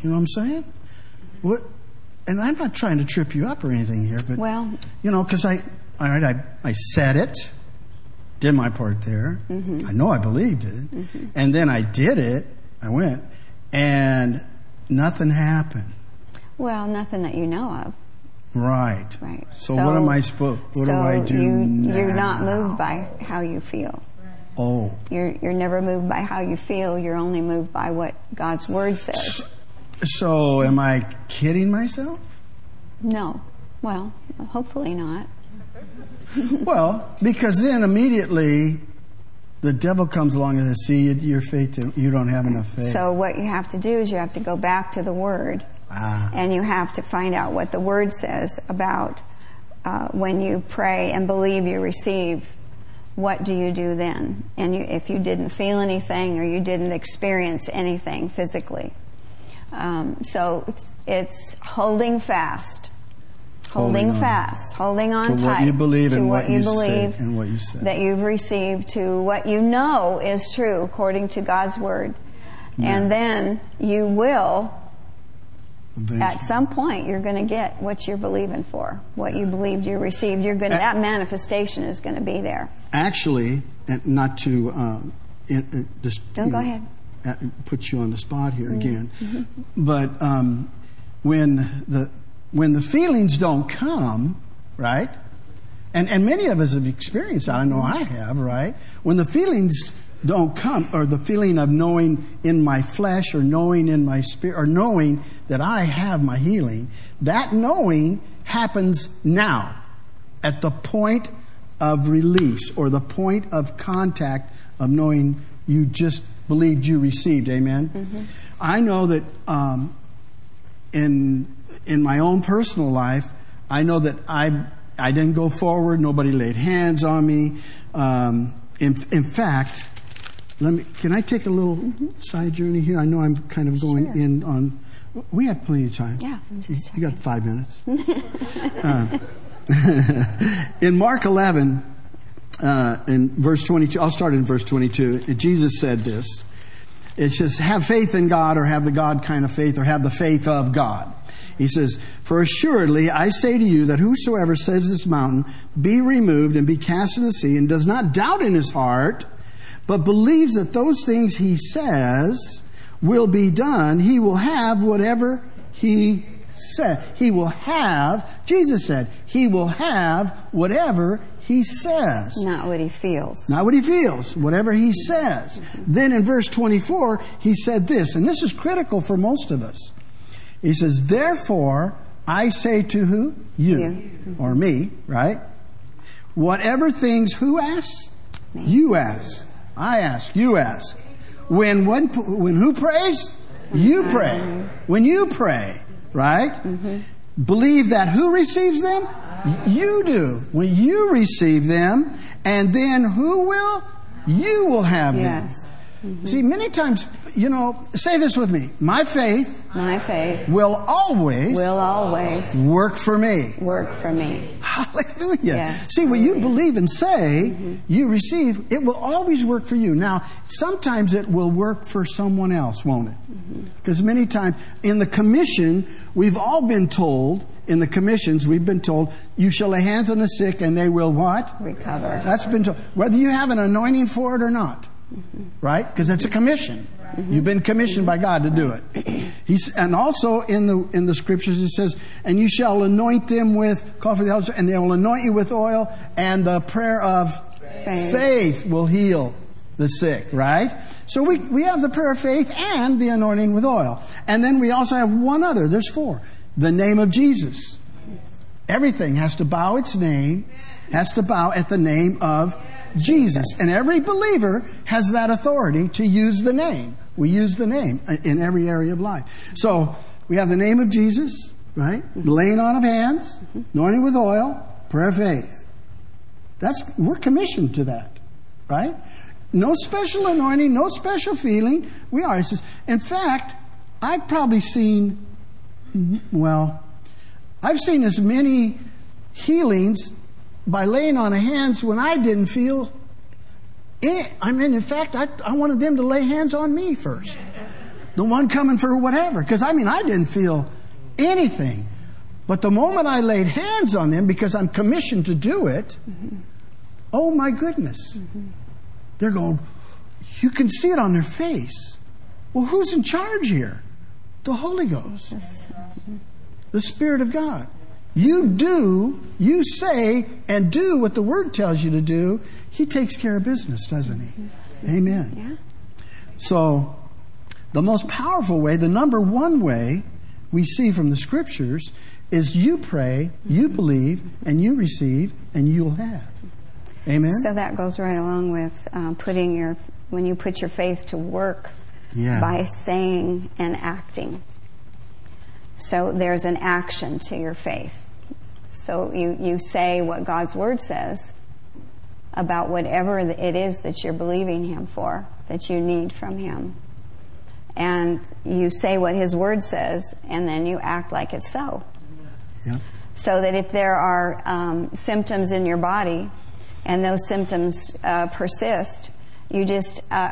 You know what I'm saying? What? And I'm not trying to trip you up or anything here, but Well- you know, because I, all right, I, I said it, did my part there. Mm-hmm. I know I believed it, and then I did it. I went, and nothing happened. well, nothing that you know of. Right. Right. So, what am I supposed? What so do I do you, You're not moved by how you feel. Oh, You're, you're never moved by how you feel. You're only moved by what God's Word says. so am I kidding myself? No. Well, hopefully not. Well, because then immediately the devil comes along and says, "See, your faith, you don't have enough faith." So what you have to do is you have to go back to the Word, Ah. and you have to find out what the Word says about uh, when you pray and believe you receive. What do you do then? And you, if you didn't feel anything or you didn't experience anything physically, um, so it's, it's holding fast, holding, fast, holding on To what tight you believe to and what, what you you believe and what you said. that you've received to what you know is true according to God's word. And then you will, Eventually. at some point, you're going to get what you're believing for. What you believed you received, you're going that manifestation is going to be there. Actually, and not to in, in, just No, go ahead. uh, put you on the spot here Mm-hmm. again, but um, when the when the feelings don't come, right? And and many of us have experienced that. I know I have, right? When the feelings don't come, or the feeling of knowing in my flesh, or knowing in my spirit, or knowing that I have my healing, that knowing happens now, at the point of release, or the point of contact of knowing you just believed you received. Amen. I know that um, in in my own personal life, I know that I I didn't go forward. Nobody laid hands on me. Um, in, in fact, let me. Can I take a little side journey here? I know I'm kind of going sure. in on. We have plenty of time. Yeah, you, you got five minutes. uh, in Mark 11, uh, in verse 22, I'll start in verse 22. Jesus said this. It says, "Have faith in God, or have the God kind of faith, or have the faith of God." He says, For assuredly I say to you that whosoever says this mountain, be removed and be cast in the sea, and does not doubt in his heart, but believes that those things he says will be done, he will have whatever he said. He will have, Jesus said, he will have whatever he says. Not what he feels. Not what he feels, whatever he says. Mm-hmm. Then in verse 24, he said this, and this is critical for most of us. He says, Therefore, I say to who? You. you. Or me, right? Whatever things who asks? Me. You ask. I ask, you ask. When, when, when who prays? You pray. When you pray, right? Mm-hmm. Believe that who receives them? You do. When you receive them, and then who will? You will have yes. them. Mm-hmm. See, many times, you know, say this with me. My faith, my faith will always, will always work for me. Work for me. Hallelujah. Yeah. See, what you believe and say, mm-hmm. you receive, it will always work for you. Now, sometimes it will work for someone else, won't it? Because mm-hmm. many times in the commission, we've all been told, in the commissions, we've been told, you shall lay hands on the sick and they will what? Recover. That's been told. Whether you have an anointing for it or not. Right? Because it's a commission. You've been commissioned by God to do it. He's, and also in the in the scriptures it says, "And you shall anoint them with for the elders, and they will anoint you with oil, and the prayer of faith, faith will heal the sick." Right? So we we have the prayer of faith and the anointing with oil, and then we also have one other. There's four. The name of Jesus. Everything has to bow its name, has to bow at the name of Jesus. And every believer has that authority to use the name. We use the name in every area of life. So we have the name of Jesus, right? Laying on of hands, anointing with oil, prayer of faith. That's we're commissioned to that, right? No special anointing, no special feeling. We are. Says, in fact, I've probably seen, well, I've seen as many healings by laying on of hands when I didn't feel it. I mean, in fact, I, I wanted them to lay hands on me first. The one coming for whatever. Because, I mean, I didn't feel anything. But the moment I laid hands on them, because I'm commissioned to do it, mm-hmm. oh my goodness. Mm-hmm. They're going, you can see it on their face. Well, who's in charge here? The Holy Ghost, the Spirit of God. You do, you say and do what the Word tells you to do. He takes care of business, doesn't he? Amen. Yeah. So, the most powerful way, the number one way we see from the Scriptures is you pray, you believe, and you receive, and you'll have. Amen? So that goes right along with um, putting your, when you put your faith to work yeah. by saying and acting. So there's an action to your faith. So you, you say what God's Word says about whatever it is that you're believing Him for, that you need from Him. And you say what His Word says, and then you act like it's so. Yeah. So that if there are um, symptoms in your body and those symptoms uh, persist, you just, uh,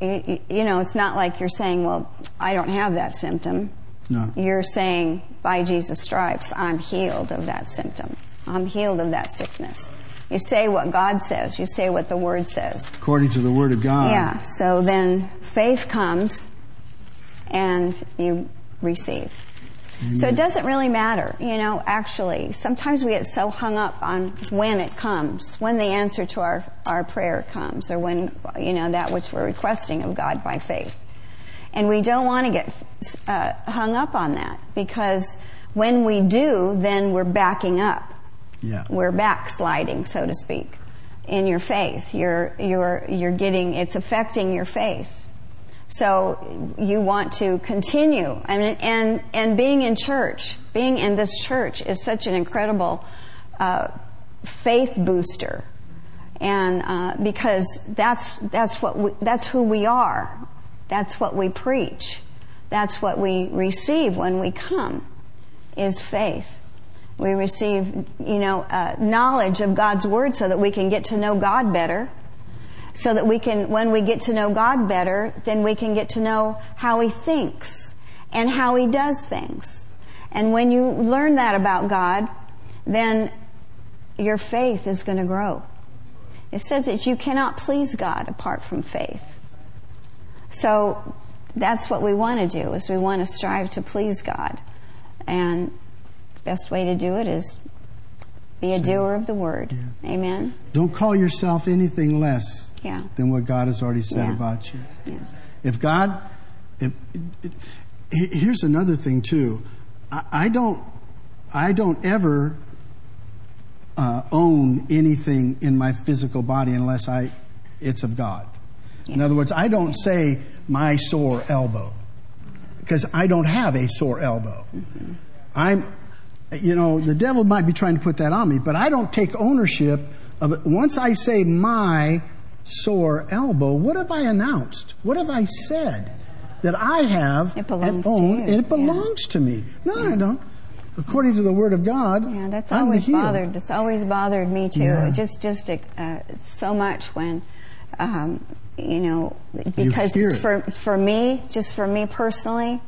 you, you know, it's not like you're saying, well, I don't have that symptom. No. You're saying, by Jesus' stripes, I'm healed of that symptom. I'm healed of that sickness. You say what God says. You say what the Word says. According to the Word of God. Yeah. So then faith comes and you receive. Amen. So it doesn't really matter, you know, actually. Sometimes we get so hung up on when it comes, when the answer to our, our prayer comes, or when, you know, that which we're requesting of God by faith. And we don't want to get uh, hung up on that because when we do, then we're backing up. Yeah. We're backsliding, so to speak, in your faith. You're, you're, you're getting, it's affecting your faith. So you want to continue. And, and, and being in church, being in this church is such an incredible uh, faith booster and uh, because that's that's what we, that's who we are. That's what we preach. That's what we receive when we come, is faith. We receive, you know, uh, knowledge of God's word so that we can get to know God better. So that we can, when we get to know God better, then we can get to know how He thinks and how He does things. And when you learn that about God, then your faith is going to grow. It says that you cannot please God apart from faith. So that's what we want to do is we want to strive to please God. And best way to do it is be a so, doer of the word. Yeah. Amen. Don't call yourself anything less yeah. than what God has already said yeah. about you. If God, if, it, it, here's another thing too. I, I don't, I don't ever uh, own anything in my physical body unless I, it's of God. In other words, I don't say my sore elbow because I don't have a sore elbow. Mm-hmm. I'm, you know, the devil might be trying to put that on me, but I don't take ownership of it. Once I say my sore elbow, what have I announced? What have I said? That I have it belongs and own, to and it belongs yeah. to me. No, yeah. I don't. According to the Word of God, yeah, that's I'm always bothered. That's always bothered me too. Yeah. Just, just uh, so much when um, you know, because you for for me, just for me personally,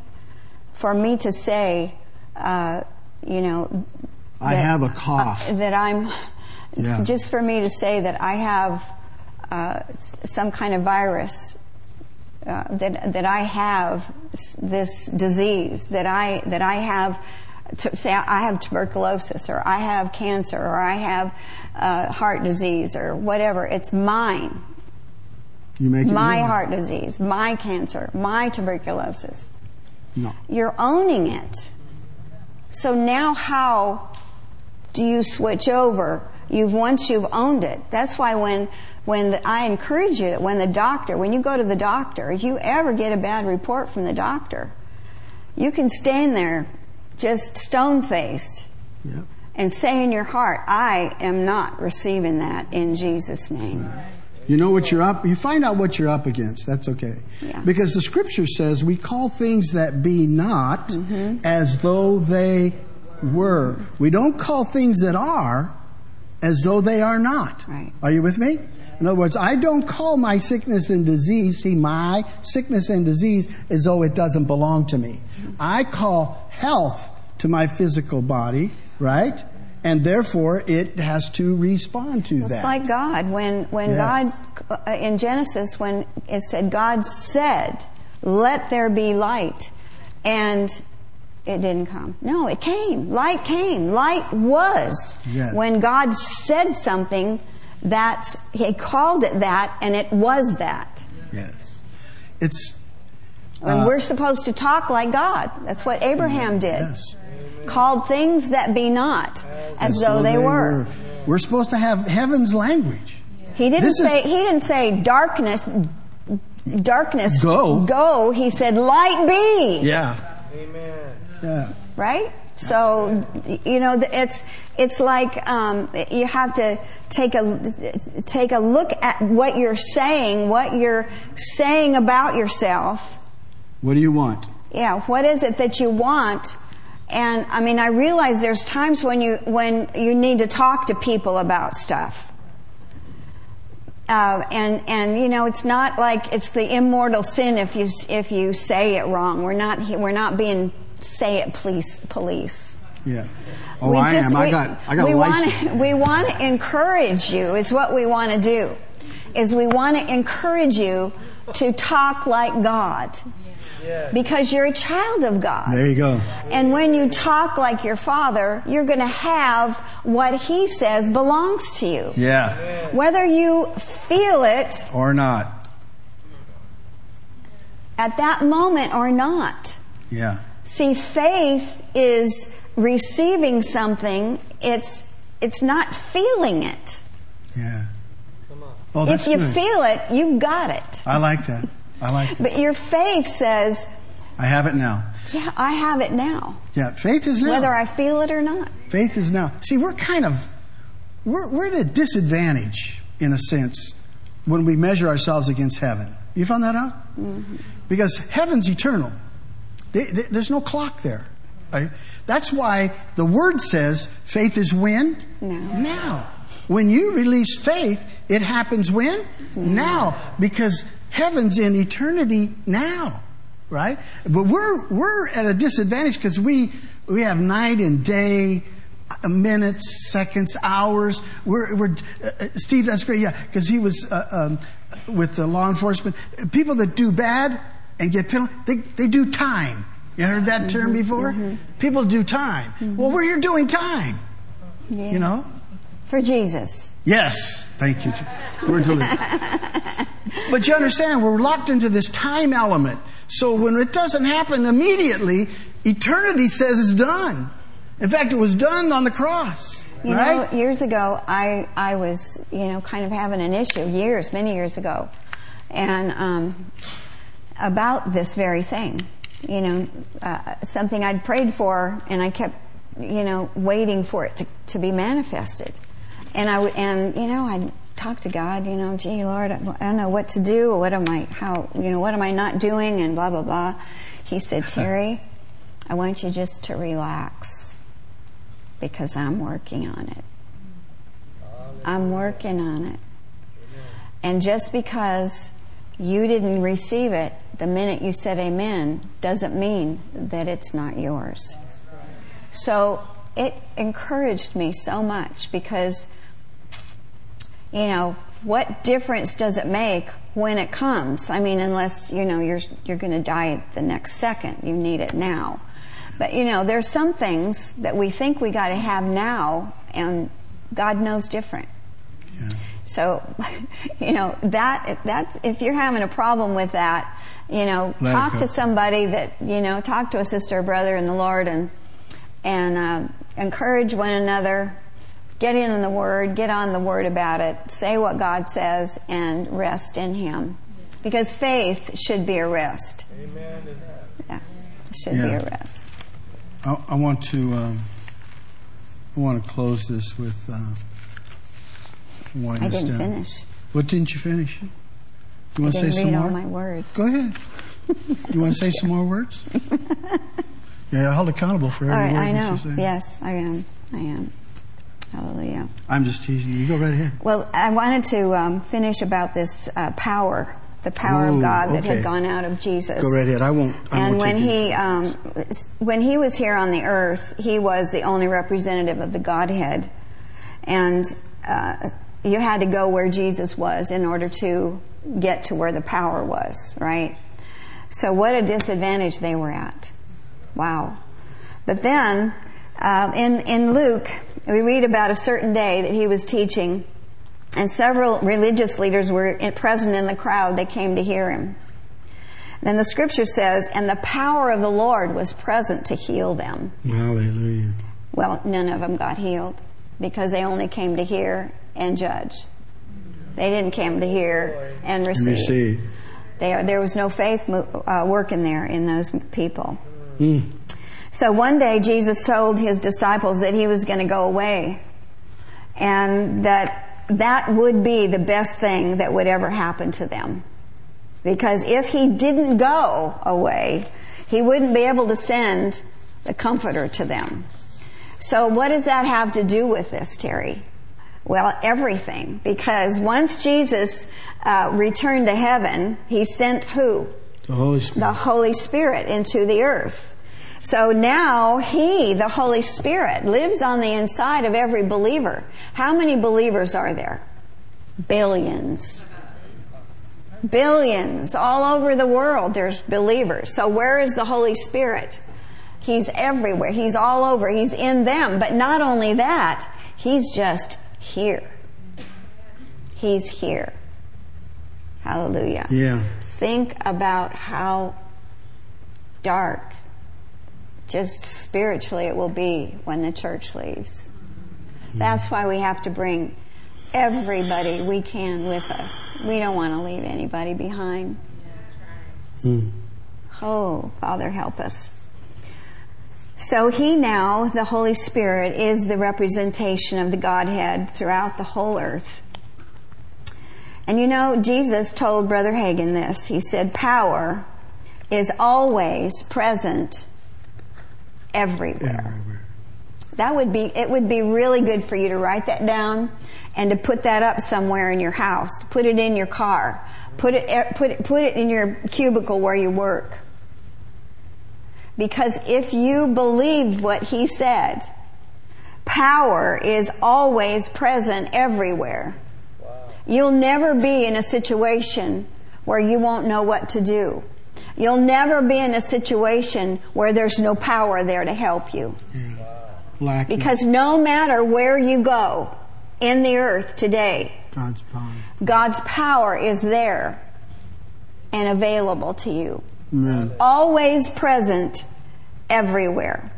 for me to say, uh, you know, I have a cough. Uh, that I'm, yeah. just for me to say that I have uh, some kind of virus. Uh, that that I have this disease that I that I have to say I have tuberculosis or I have cancer or I have uh, heart disease or whatever. It's mine. My heart disease, my cancer, my tuberculosis. No. You're owning it. So now how do you switch over? You've once you've owned it. That's why when when the, I encourage you that when the doctor, when you go to the doctor, if you ever get a bad report from the doctor, you can stand there just stone faced yep. and say in your heart, I am not receiving that in Jesus' name. You know what you're up, you find out what you're up against. That's okay. Yeah. Because the scripture says we call things that be not mm-hmm. as though they were. We don't call things that are as though they are not. Right. Are you with me? In other words, I don't call my sickness and disease, see, my sickness and disease as though it doesn't belong to me. I call health to my physical body, right? And therefore it has to respond to it's that. It's like God when when yes. God uh, in Genesis when it said God said, "Let there be light," and it didn't come. No, it came. Light came. Light was yes. when God said something. That He called it that, and it was that. Yes, it's. And uh, we're supposed to talk like God. That's what Abraham did. Yes called things that be not as though they, they were. were. We're supposed to have heaven's language. He didn't This say is- he didn't say darkness darkness Go. go. He said light be. Yeah. Amen. Yeah. Right? So you know it's it's like um, you have to take a take a look at what you're saying, what you're saying about yourself. What do you want? Yeah, what is it that you want? And I mean, I realize there's times when you when you need to talk to people about stuff. Uh, and and you know, it's not like it's the immortal sin if you if you say it wrong. We're not we're not being say it police police. Yeah. Oh, we I just, am. We, I got. I got we want we want to encourage you. Is what we want to do. Is we want to encourage you to talk like God. Because you're a child of God. There you go. And when you talk like your father, you're going to have what he says belongs to you. Yeah. Whether you feel it Or not. at that moment or not. Yeah. See, faith is receiving something. It's, it's not feeling it. Yeah. Oh, that's if you good. feel it, you've got it. I like that. I like that. But your faith says, I have it now. yeah, I have it now. Yeah. Faith is now. Whether I feel it or not. Faith is now. See, we're kind of we're we're at a disadvantage in a sense, when we measure ourselves against heaven. You found that out? Mm-hmm. Because heaven's eternal. They, they, there's no clock there. Right? That's why the word says faith is when? Now. Now. When you release faith, it happens when? Now. Because heaven's in eternity now. Right? But we're, we're at a disadvantage because we, we have night and day, uh, minutes, seconds, hours. We're, we're uh, uh Steve, that's great. Yeah, because he was uh, um, with the law enforcement. People that do bad and get penalized, they, they do time. You heard that term mm-hmm, before? Mm-hmm. People do time. Mm-hmm. Well, we're here doing time. Yeah. You know? For Jesus. Yes. Thank you. We're delivered. but you understand, we're locked into this time element. So when it doesn't happen immediately, eternity says it's done. In fact, it was done on the cross. You right? know, years ago, I, I was, you know, kind of having an issue, years, many years ago, and um, about this very thing you know, uh, something I'd prayed for and I kept, you know, waiting for it to, to be manifested. And I would, and, you know, I'd talk to God, you know, gee, Lord, I, I don't know what to do. What am I, how, you know, what am I not doing? And blah, blah, blah. He said, Terry, I want you just to relax because I'm working on it. I'm working on it. And just because you didn't receive it the minute you said amen doesn't mean that it's not yours. So it encouraged me so much because, you know, what difference does it make when it comes? I mean, unless, you know, you're, you're going to die the next second. You need it now. But, you know, there's some things that we think we got to have now and God knows different. Yeah. So, you know, that, that, if you're having a problem with that, you know, Let talk to somebody that, you know, talk to a sister or brother in the Lord and, and, uh, encourage one another. Get in on the Word, get on the Word about it, say what God says, and rest in Him. Because faith should be a rest. Amen. Yeah, should yeah. be a rest. I, I want to, um, I want to close this with, uh, I didn't down. finish. What didn't you finish? You want to say some more? my words. Go ahead. you want to say some more words? yeah, held accountable for every right, word I know. you say. Yes, I am. I am. Hallelujah. I'm just teasing you. You go right ahead. Well, I wanted to um, finish about this uh, power, the power Ooh, of God that okay. had gone out of Jesus. Go right ahead. I won't. I and won't when he um, when he was here on the earth, he was the only representative of the Godhead, and uh, you had to go where Jesus was in order to get to where the power was, right? So what a disadvantage they were at. Wow. But then, uh, in, in Luke, we read about a certain day that he was teaching, and several religious leaders were present in the crowd. They came to hear him. Then the scripture says, and the power of the Lord was present to heal them. Hallelujah. Well, none of them got healed because they only came to hear and judge. They didn't come to hear and receive. And receive. They, there was no faith uh, working there in those people. Mm. So one day Jesus told his disciples that he was going to go away and that that would be the best thing that would ever happen to them. Because if he didn't go away, he wouldn't be able to send the comforter to them. So what does that have to do with this, Terry? Well, everything. Because once Jesus uh, returned to heaven, he sent who? The Holy Spirit. The Holy Spirit into the earth. So now He, the Holy Spirit, lives on the inside of every believer. How many believers are there? Billions. Billions. All over the world there's believers. So where is the Holy Spirit? He's everywhere. He's all over. He's in them. But not only that, He's just here. He's here. Hallelujah. Yeah. Think about how dark, just spiritually, it will be when the church leaves. That's why we have to bring everybody we can with us. We don't want to leave anybody behind. Mm. Oh, Father, help us. So he now, the Holy Spirit, is the representation of the Godhead throughout the whole earth. And you know, Jesus told Brother Hagin this. He said, power is always present everywhere. Everywhere. That would be, it would be really good for you to write that down and to put that up somewhere in your house. Put it in your car. Put it, eh, put it, put it in your cubicle where you work. Because if you believe what he said, power is always present everywhere. You'll never be in a situation where you won't know what to do. You'll never be in a situation where there's no power there to help you. Lacking Because no matter where you go in the earth today, God's power. God's power is there and available to you. Amen. Always present everywhere.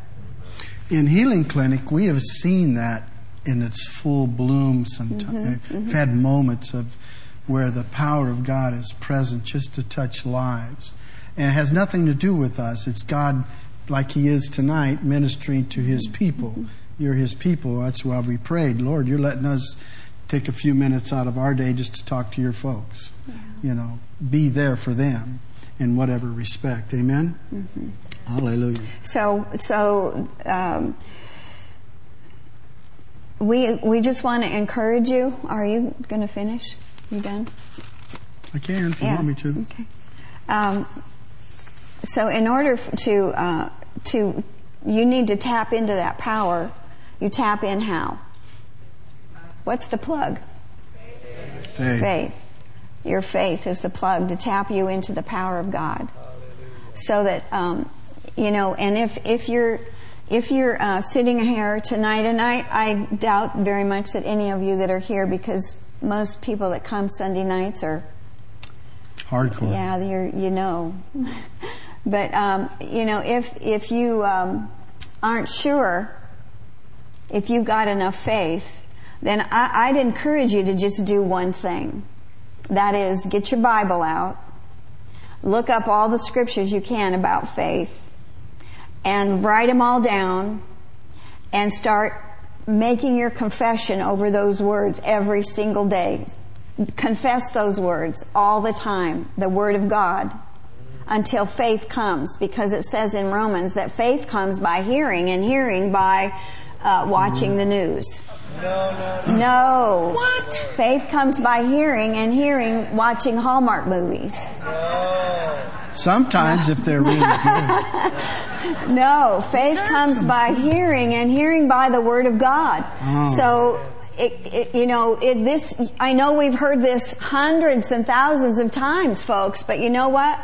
In Healing Clinic, we have seen that in its full bloom sometimes. Mm-hmm, We've mm-hmm. had moments of where the power of God is present just to touch lives. And it has nothing to do with us. It's God, like He is tonight, ministering to His people. You're His people. That's why we prayed. Lord, you're letting us take a few minutes out of our day just to talk to your folks. You know, be there for them in whatever respect. Amen? Hallelujah. So, so um, we we just want to encourage you. Are you going to finish? You done? I can if you want me to. Okay. Um, so, in order to uh, to you need to tap into that power. You tap in how? What's the plug? Faith. Faith. Your faith is the plug to tap you into the power of God. So that um, you know, and if if you're if you're uh, sitting here tonight, and I, I doubt very much that any of you that are here, because most people that come Sunday nights are Hardcore. yeah, you're, you know. but, um, you know, if, if you um, aren't sure if you've got enough faith, then I, I'd encourage you to just do one thing. That is, get your Bible out, look up all the scriptures you can about faith, and write them all down, and start making your confession over those words every single day. Confess those words all the time, the Word of God, until faith comes, because it says in Romans that faith comes by hearing, and hearing by uh, watching the news. No. What? Faith comes by hearing, and hearing watching Hallmark movies. Sometimes, if they're really good. No, faith comes by hearing and hearing by the word of God. Oh. So, it, it, you know, it, this, I know we've heard this hundreds and thousands of times, folks, but you know what?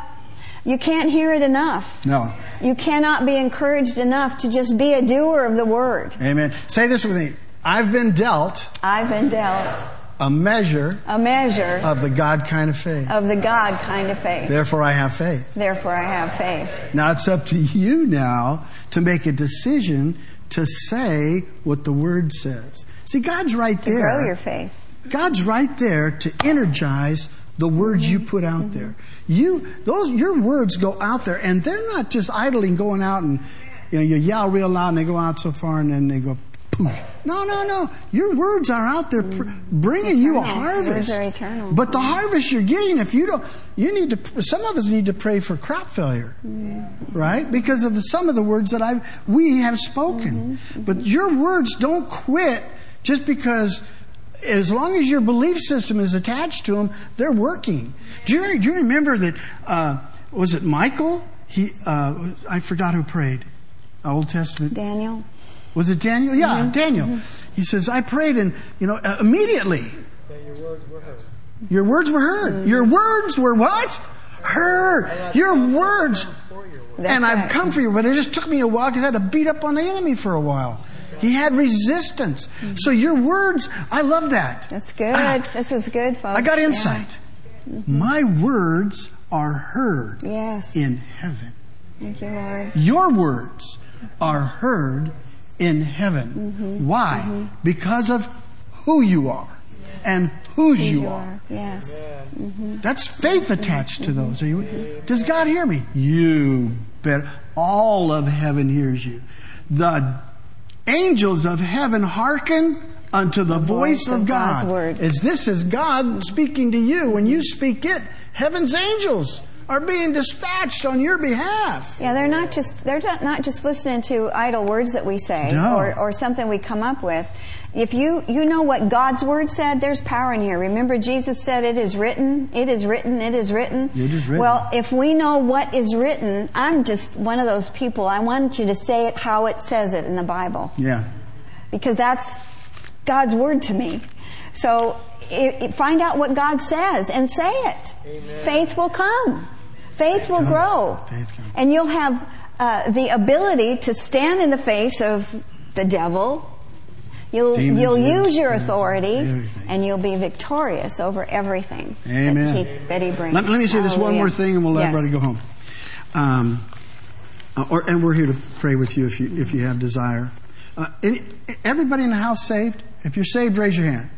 You can't hear it enough. No. You cannot be encouraged enough to just be a doer of the word. Amen. Say this with me. I've been dealt I've been dealt a measure a measure of the God kind of faith. of the God kind of faith. Therefore, I have faith. Therefore, I have faith. Now it's up to you now to make a decision to say what the Word says. See, God's right To there. grow your faith. God's right there to energize the words you put out there. You, those, your words go out there and they're not just idling going out and, you know, you yell real loud and they go out so far and then they go poof. No, no, no. Your words are out there pr- bringing you a harvest. Eternal. But the harvest you're getting, if you don't, you need to, some of us need to pray for crop failure. Right? Because of the, some of the words that I, we have spoken. But your words don't quit just because as long as your belief system is attached to them, they're working. Do you, do you remember that, uh, was it Michael? He, uh, I forgot who prayed. Old Testament. Daniel? Was it Daniel? Yeah, Daniel. He says, I prayed and, you know, uh, immediately. Your words were heard. Your words were heard. Your words were what? Heard. Your words. That's and I've right. come for you, but it just took me a while because I had to beat up on the enemy for a while. He had resistance. So your words, I love that. That's good. Ah, this is good, folks. I got Yeah. insight. Mm-hmm. My words are heard Yes. in heaven. Thank you, Lord. Your words are heard in heaven. Mm-hmm. Why? Mm-hmm. Because of who you are and whose you, You are. are. Yes. Mm-hmm. That's faith attached to those. Are you, does God hear me? You bet. All of heaven hears you. The angels of heaven hearken unto the, voice, voice of God. God's word. As this is God speaking to you. When you speak it, heaven's angels are being dispatched on your behalf. Yeah, they're not just they're not not just listening to idle words that we say No. or, or something we come up with. If you you know what God's word said, there's power in here. Remember Jesus said it is written, it is written, it is written. It is written. Well, if we know what is written, I'm just one of those people. I want you to say it how it says it in the Bible Yeah. because that's God's word to me. So i i find out what God says and say it. Faith will come. Faith will comes. grow. Faith. And you'll have uh, the ability to stand in the face of the devil. You'll, Demons, you'll use your authority Everything. and you'll be victorious over everything Amen. That, he, that he brings. Let, let me say this one more thing, and we'll let Yes. everybody go home. Um, uh, or, and we're here to pray with you if you if you have desire. Uh, any, everybody in the house saved? If you're saved, raise your hand.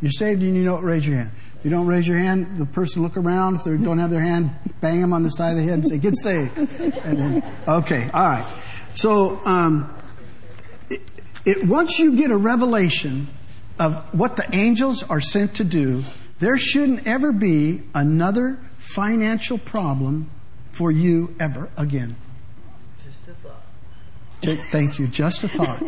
You're saved and you know it, raise your hand. If you don't raise your hand, the person look around. If they don't have their hand, bang them on the side of the head and say, "Get saved." And then, okay, all right. So, um, it, once you get a revelation of what the angels are sent to do, there shouldn't ever be another financial problem for you ever again. Th- Thank you. Just a thought.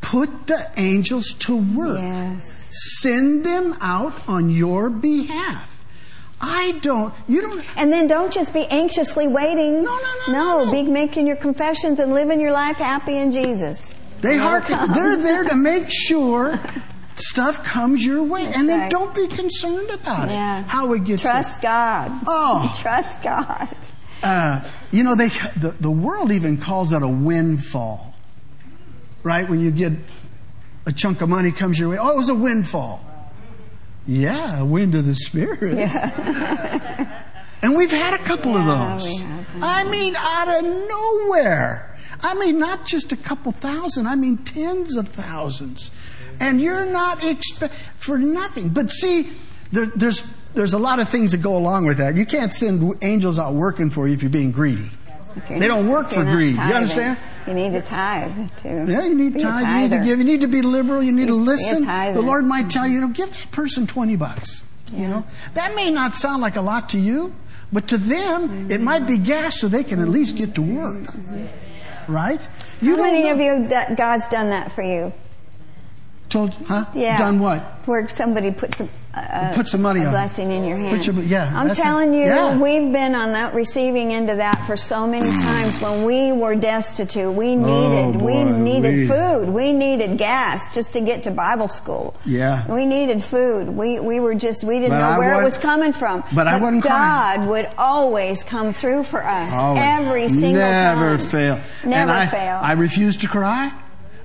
Put the angels to work. Yes. Send them out on your behalf. I don't, you don't, And then don't just be anxiously waiting. No, no, no, no, no. be making your confessions and living your life happy in Jesus. they come. they're there to make sure stuff comes your way. That's and then right. don't be concerned about Yeah. it. How it gets there. Trust God. Oh. Trust God. uh, you know, they the, the world even calls it a windfall, right? When you get a chunk of money comes your way, oh, it was a windfall. Yeah, wind of the spirit. and we've had a couple Yeah, of those. have. I mean, out of nowhere. I mean, not just a couple thousand. I mean, tens of thousands. And you're not for nothing. But see, there, there's there's a lot of things that go along with that. You can't send angels out working for you if you're being greedy. You're They don't work for you're not greed. You understand? You need to tithe too. Yeah, you need a time. You need to give. You need to be liberal. You need to listen. The Lord might tell you, you know, give this person twenty bucks. You know, that may not sound like a lot to you, but to them, it might be gas so they can at least get to work. Mm-hmm. Right? You How many know- of you that God's done that for you? Told? Huh? Yeah. Done what? Where somebody puts some uh, Put some money a on blessing in your hand. Put your- yeah, I'm telling it. you, Yeah. we've been on that receiving end of that for so many times. When we were destitute, we needed we Oh, boy, needed we- food, we needed gas just to get to Bible school. Yeah. we needed food. We we were just we didn't But know I where it was coming from. but I wasn't crying. God would always come through for us Always. every single Never time. Never fail. Never and I, fail. I refuse to cry.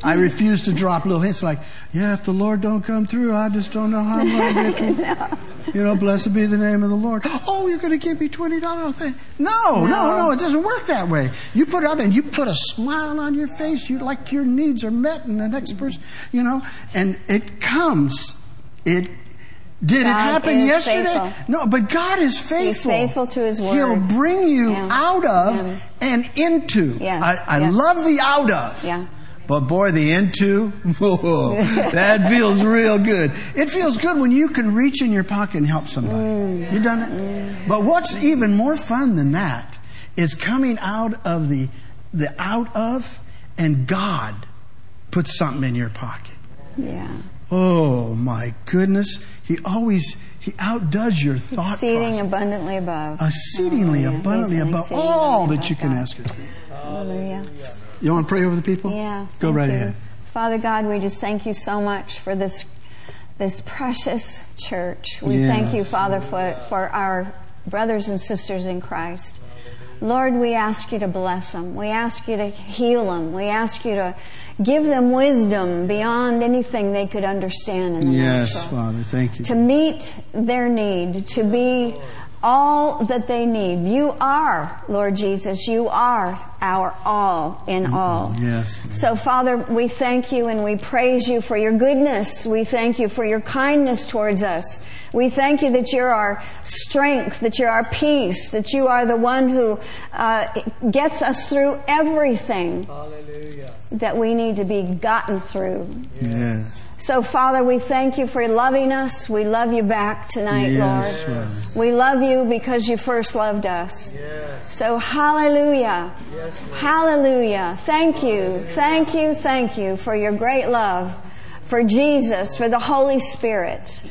I refuse to drop little hints like, yeah, if the Lord don't come through, I just don't know how I'm going to get through. You know, blessed be the name of the Lord. Oh, you're going to give me $20. Thing. No, no, No. no, it doesn't work that way. You put it out there and you put a smile on your face. You like your needs are met and the next person, you know, and it comes. It, did it God happen yesterday? faithful. No, but God is faithful. faithful to His word. He'll bring you Yeah. out of Yeah. and into. Yes, I, I yes. love the out of. Yeah. But boy, the into, whoa, that feels real good. It feels good when you can reach in your pocket and help somebody. Mm. You done it? But what's even more fun than that is coming out of the, the out of and God puts something in your pocket. Yeah. Oh my goodness. He always, he outdoes your thought Exceeding process. abundantly above. Exceedingly Hallelujah. abundantly above all that you can ask or think. Hallelujah. You want to pray over the people? Yeah. Go right you. ahead. Father God, we just thank you so much for this this precious church. We Yes. thank you, Father, for, for our brothers and sisters in Christ. Lord, we ask you to bless them. We ask you to heal them. We ask you to give them wisdom beyond anything they could understand in the Yes, natural Father. Thank you. to meet their need, to be all that they need. You are, Lord Jesus, you are our all in all. Yes. So Father, we thank you and we praise you for your goodness. We thank you for your kindness towards us. We thank you that you're our strength, that you're our peace, that you are the one who uh, gets us through everything Hallelujah. that we need to be gotten through. Yes. So, Father, we thank you for loving us. We love you back tonight, Yes, Lord. Father. We love you because you first loved us. Yes. So, hallelujah. Yes, Hallelujah. Thank you. Thank you. Thank you for your great love, for Jesus, for the Holy Spirit.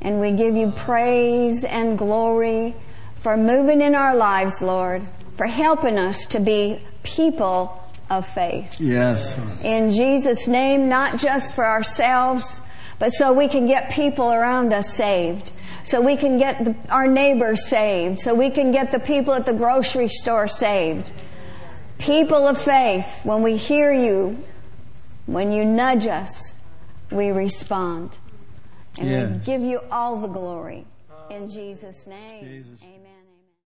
And we give you praise and glory for moving in our lives, Lord, for helping us to be people of faith. Yes. In Jesus' name, not just for ourselves, but so we can get people around us saved. So we can get the, our neighbors saved. So we can get the people at the grocery store saved. People of faith, when we hear you, when you nudge us, we respond. And we give you all the glory. In Jesus' name, Jesus. amen.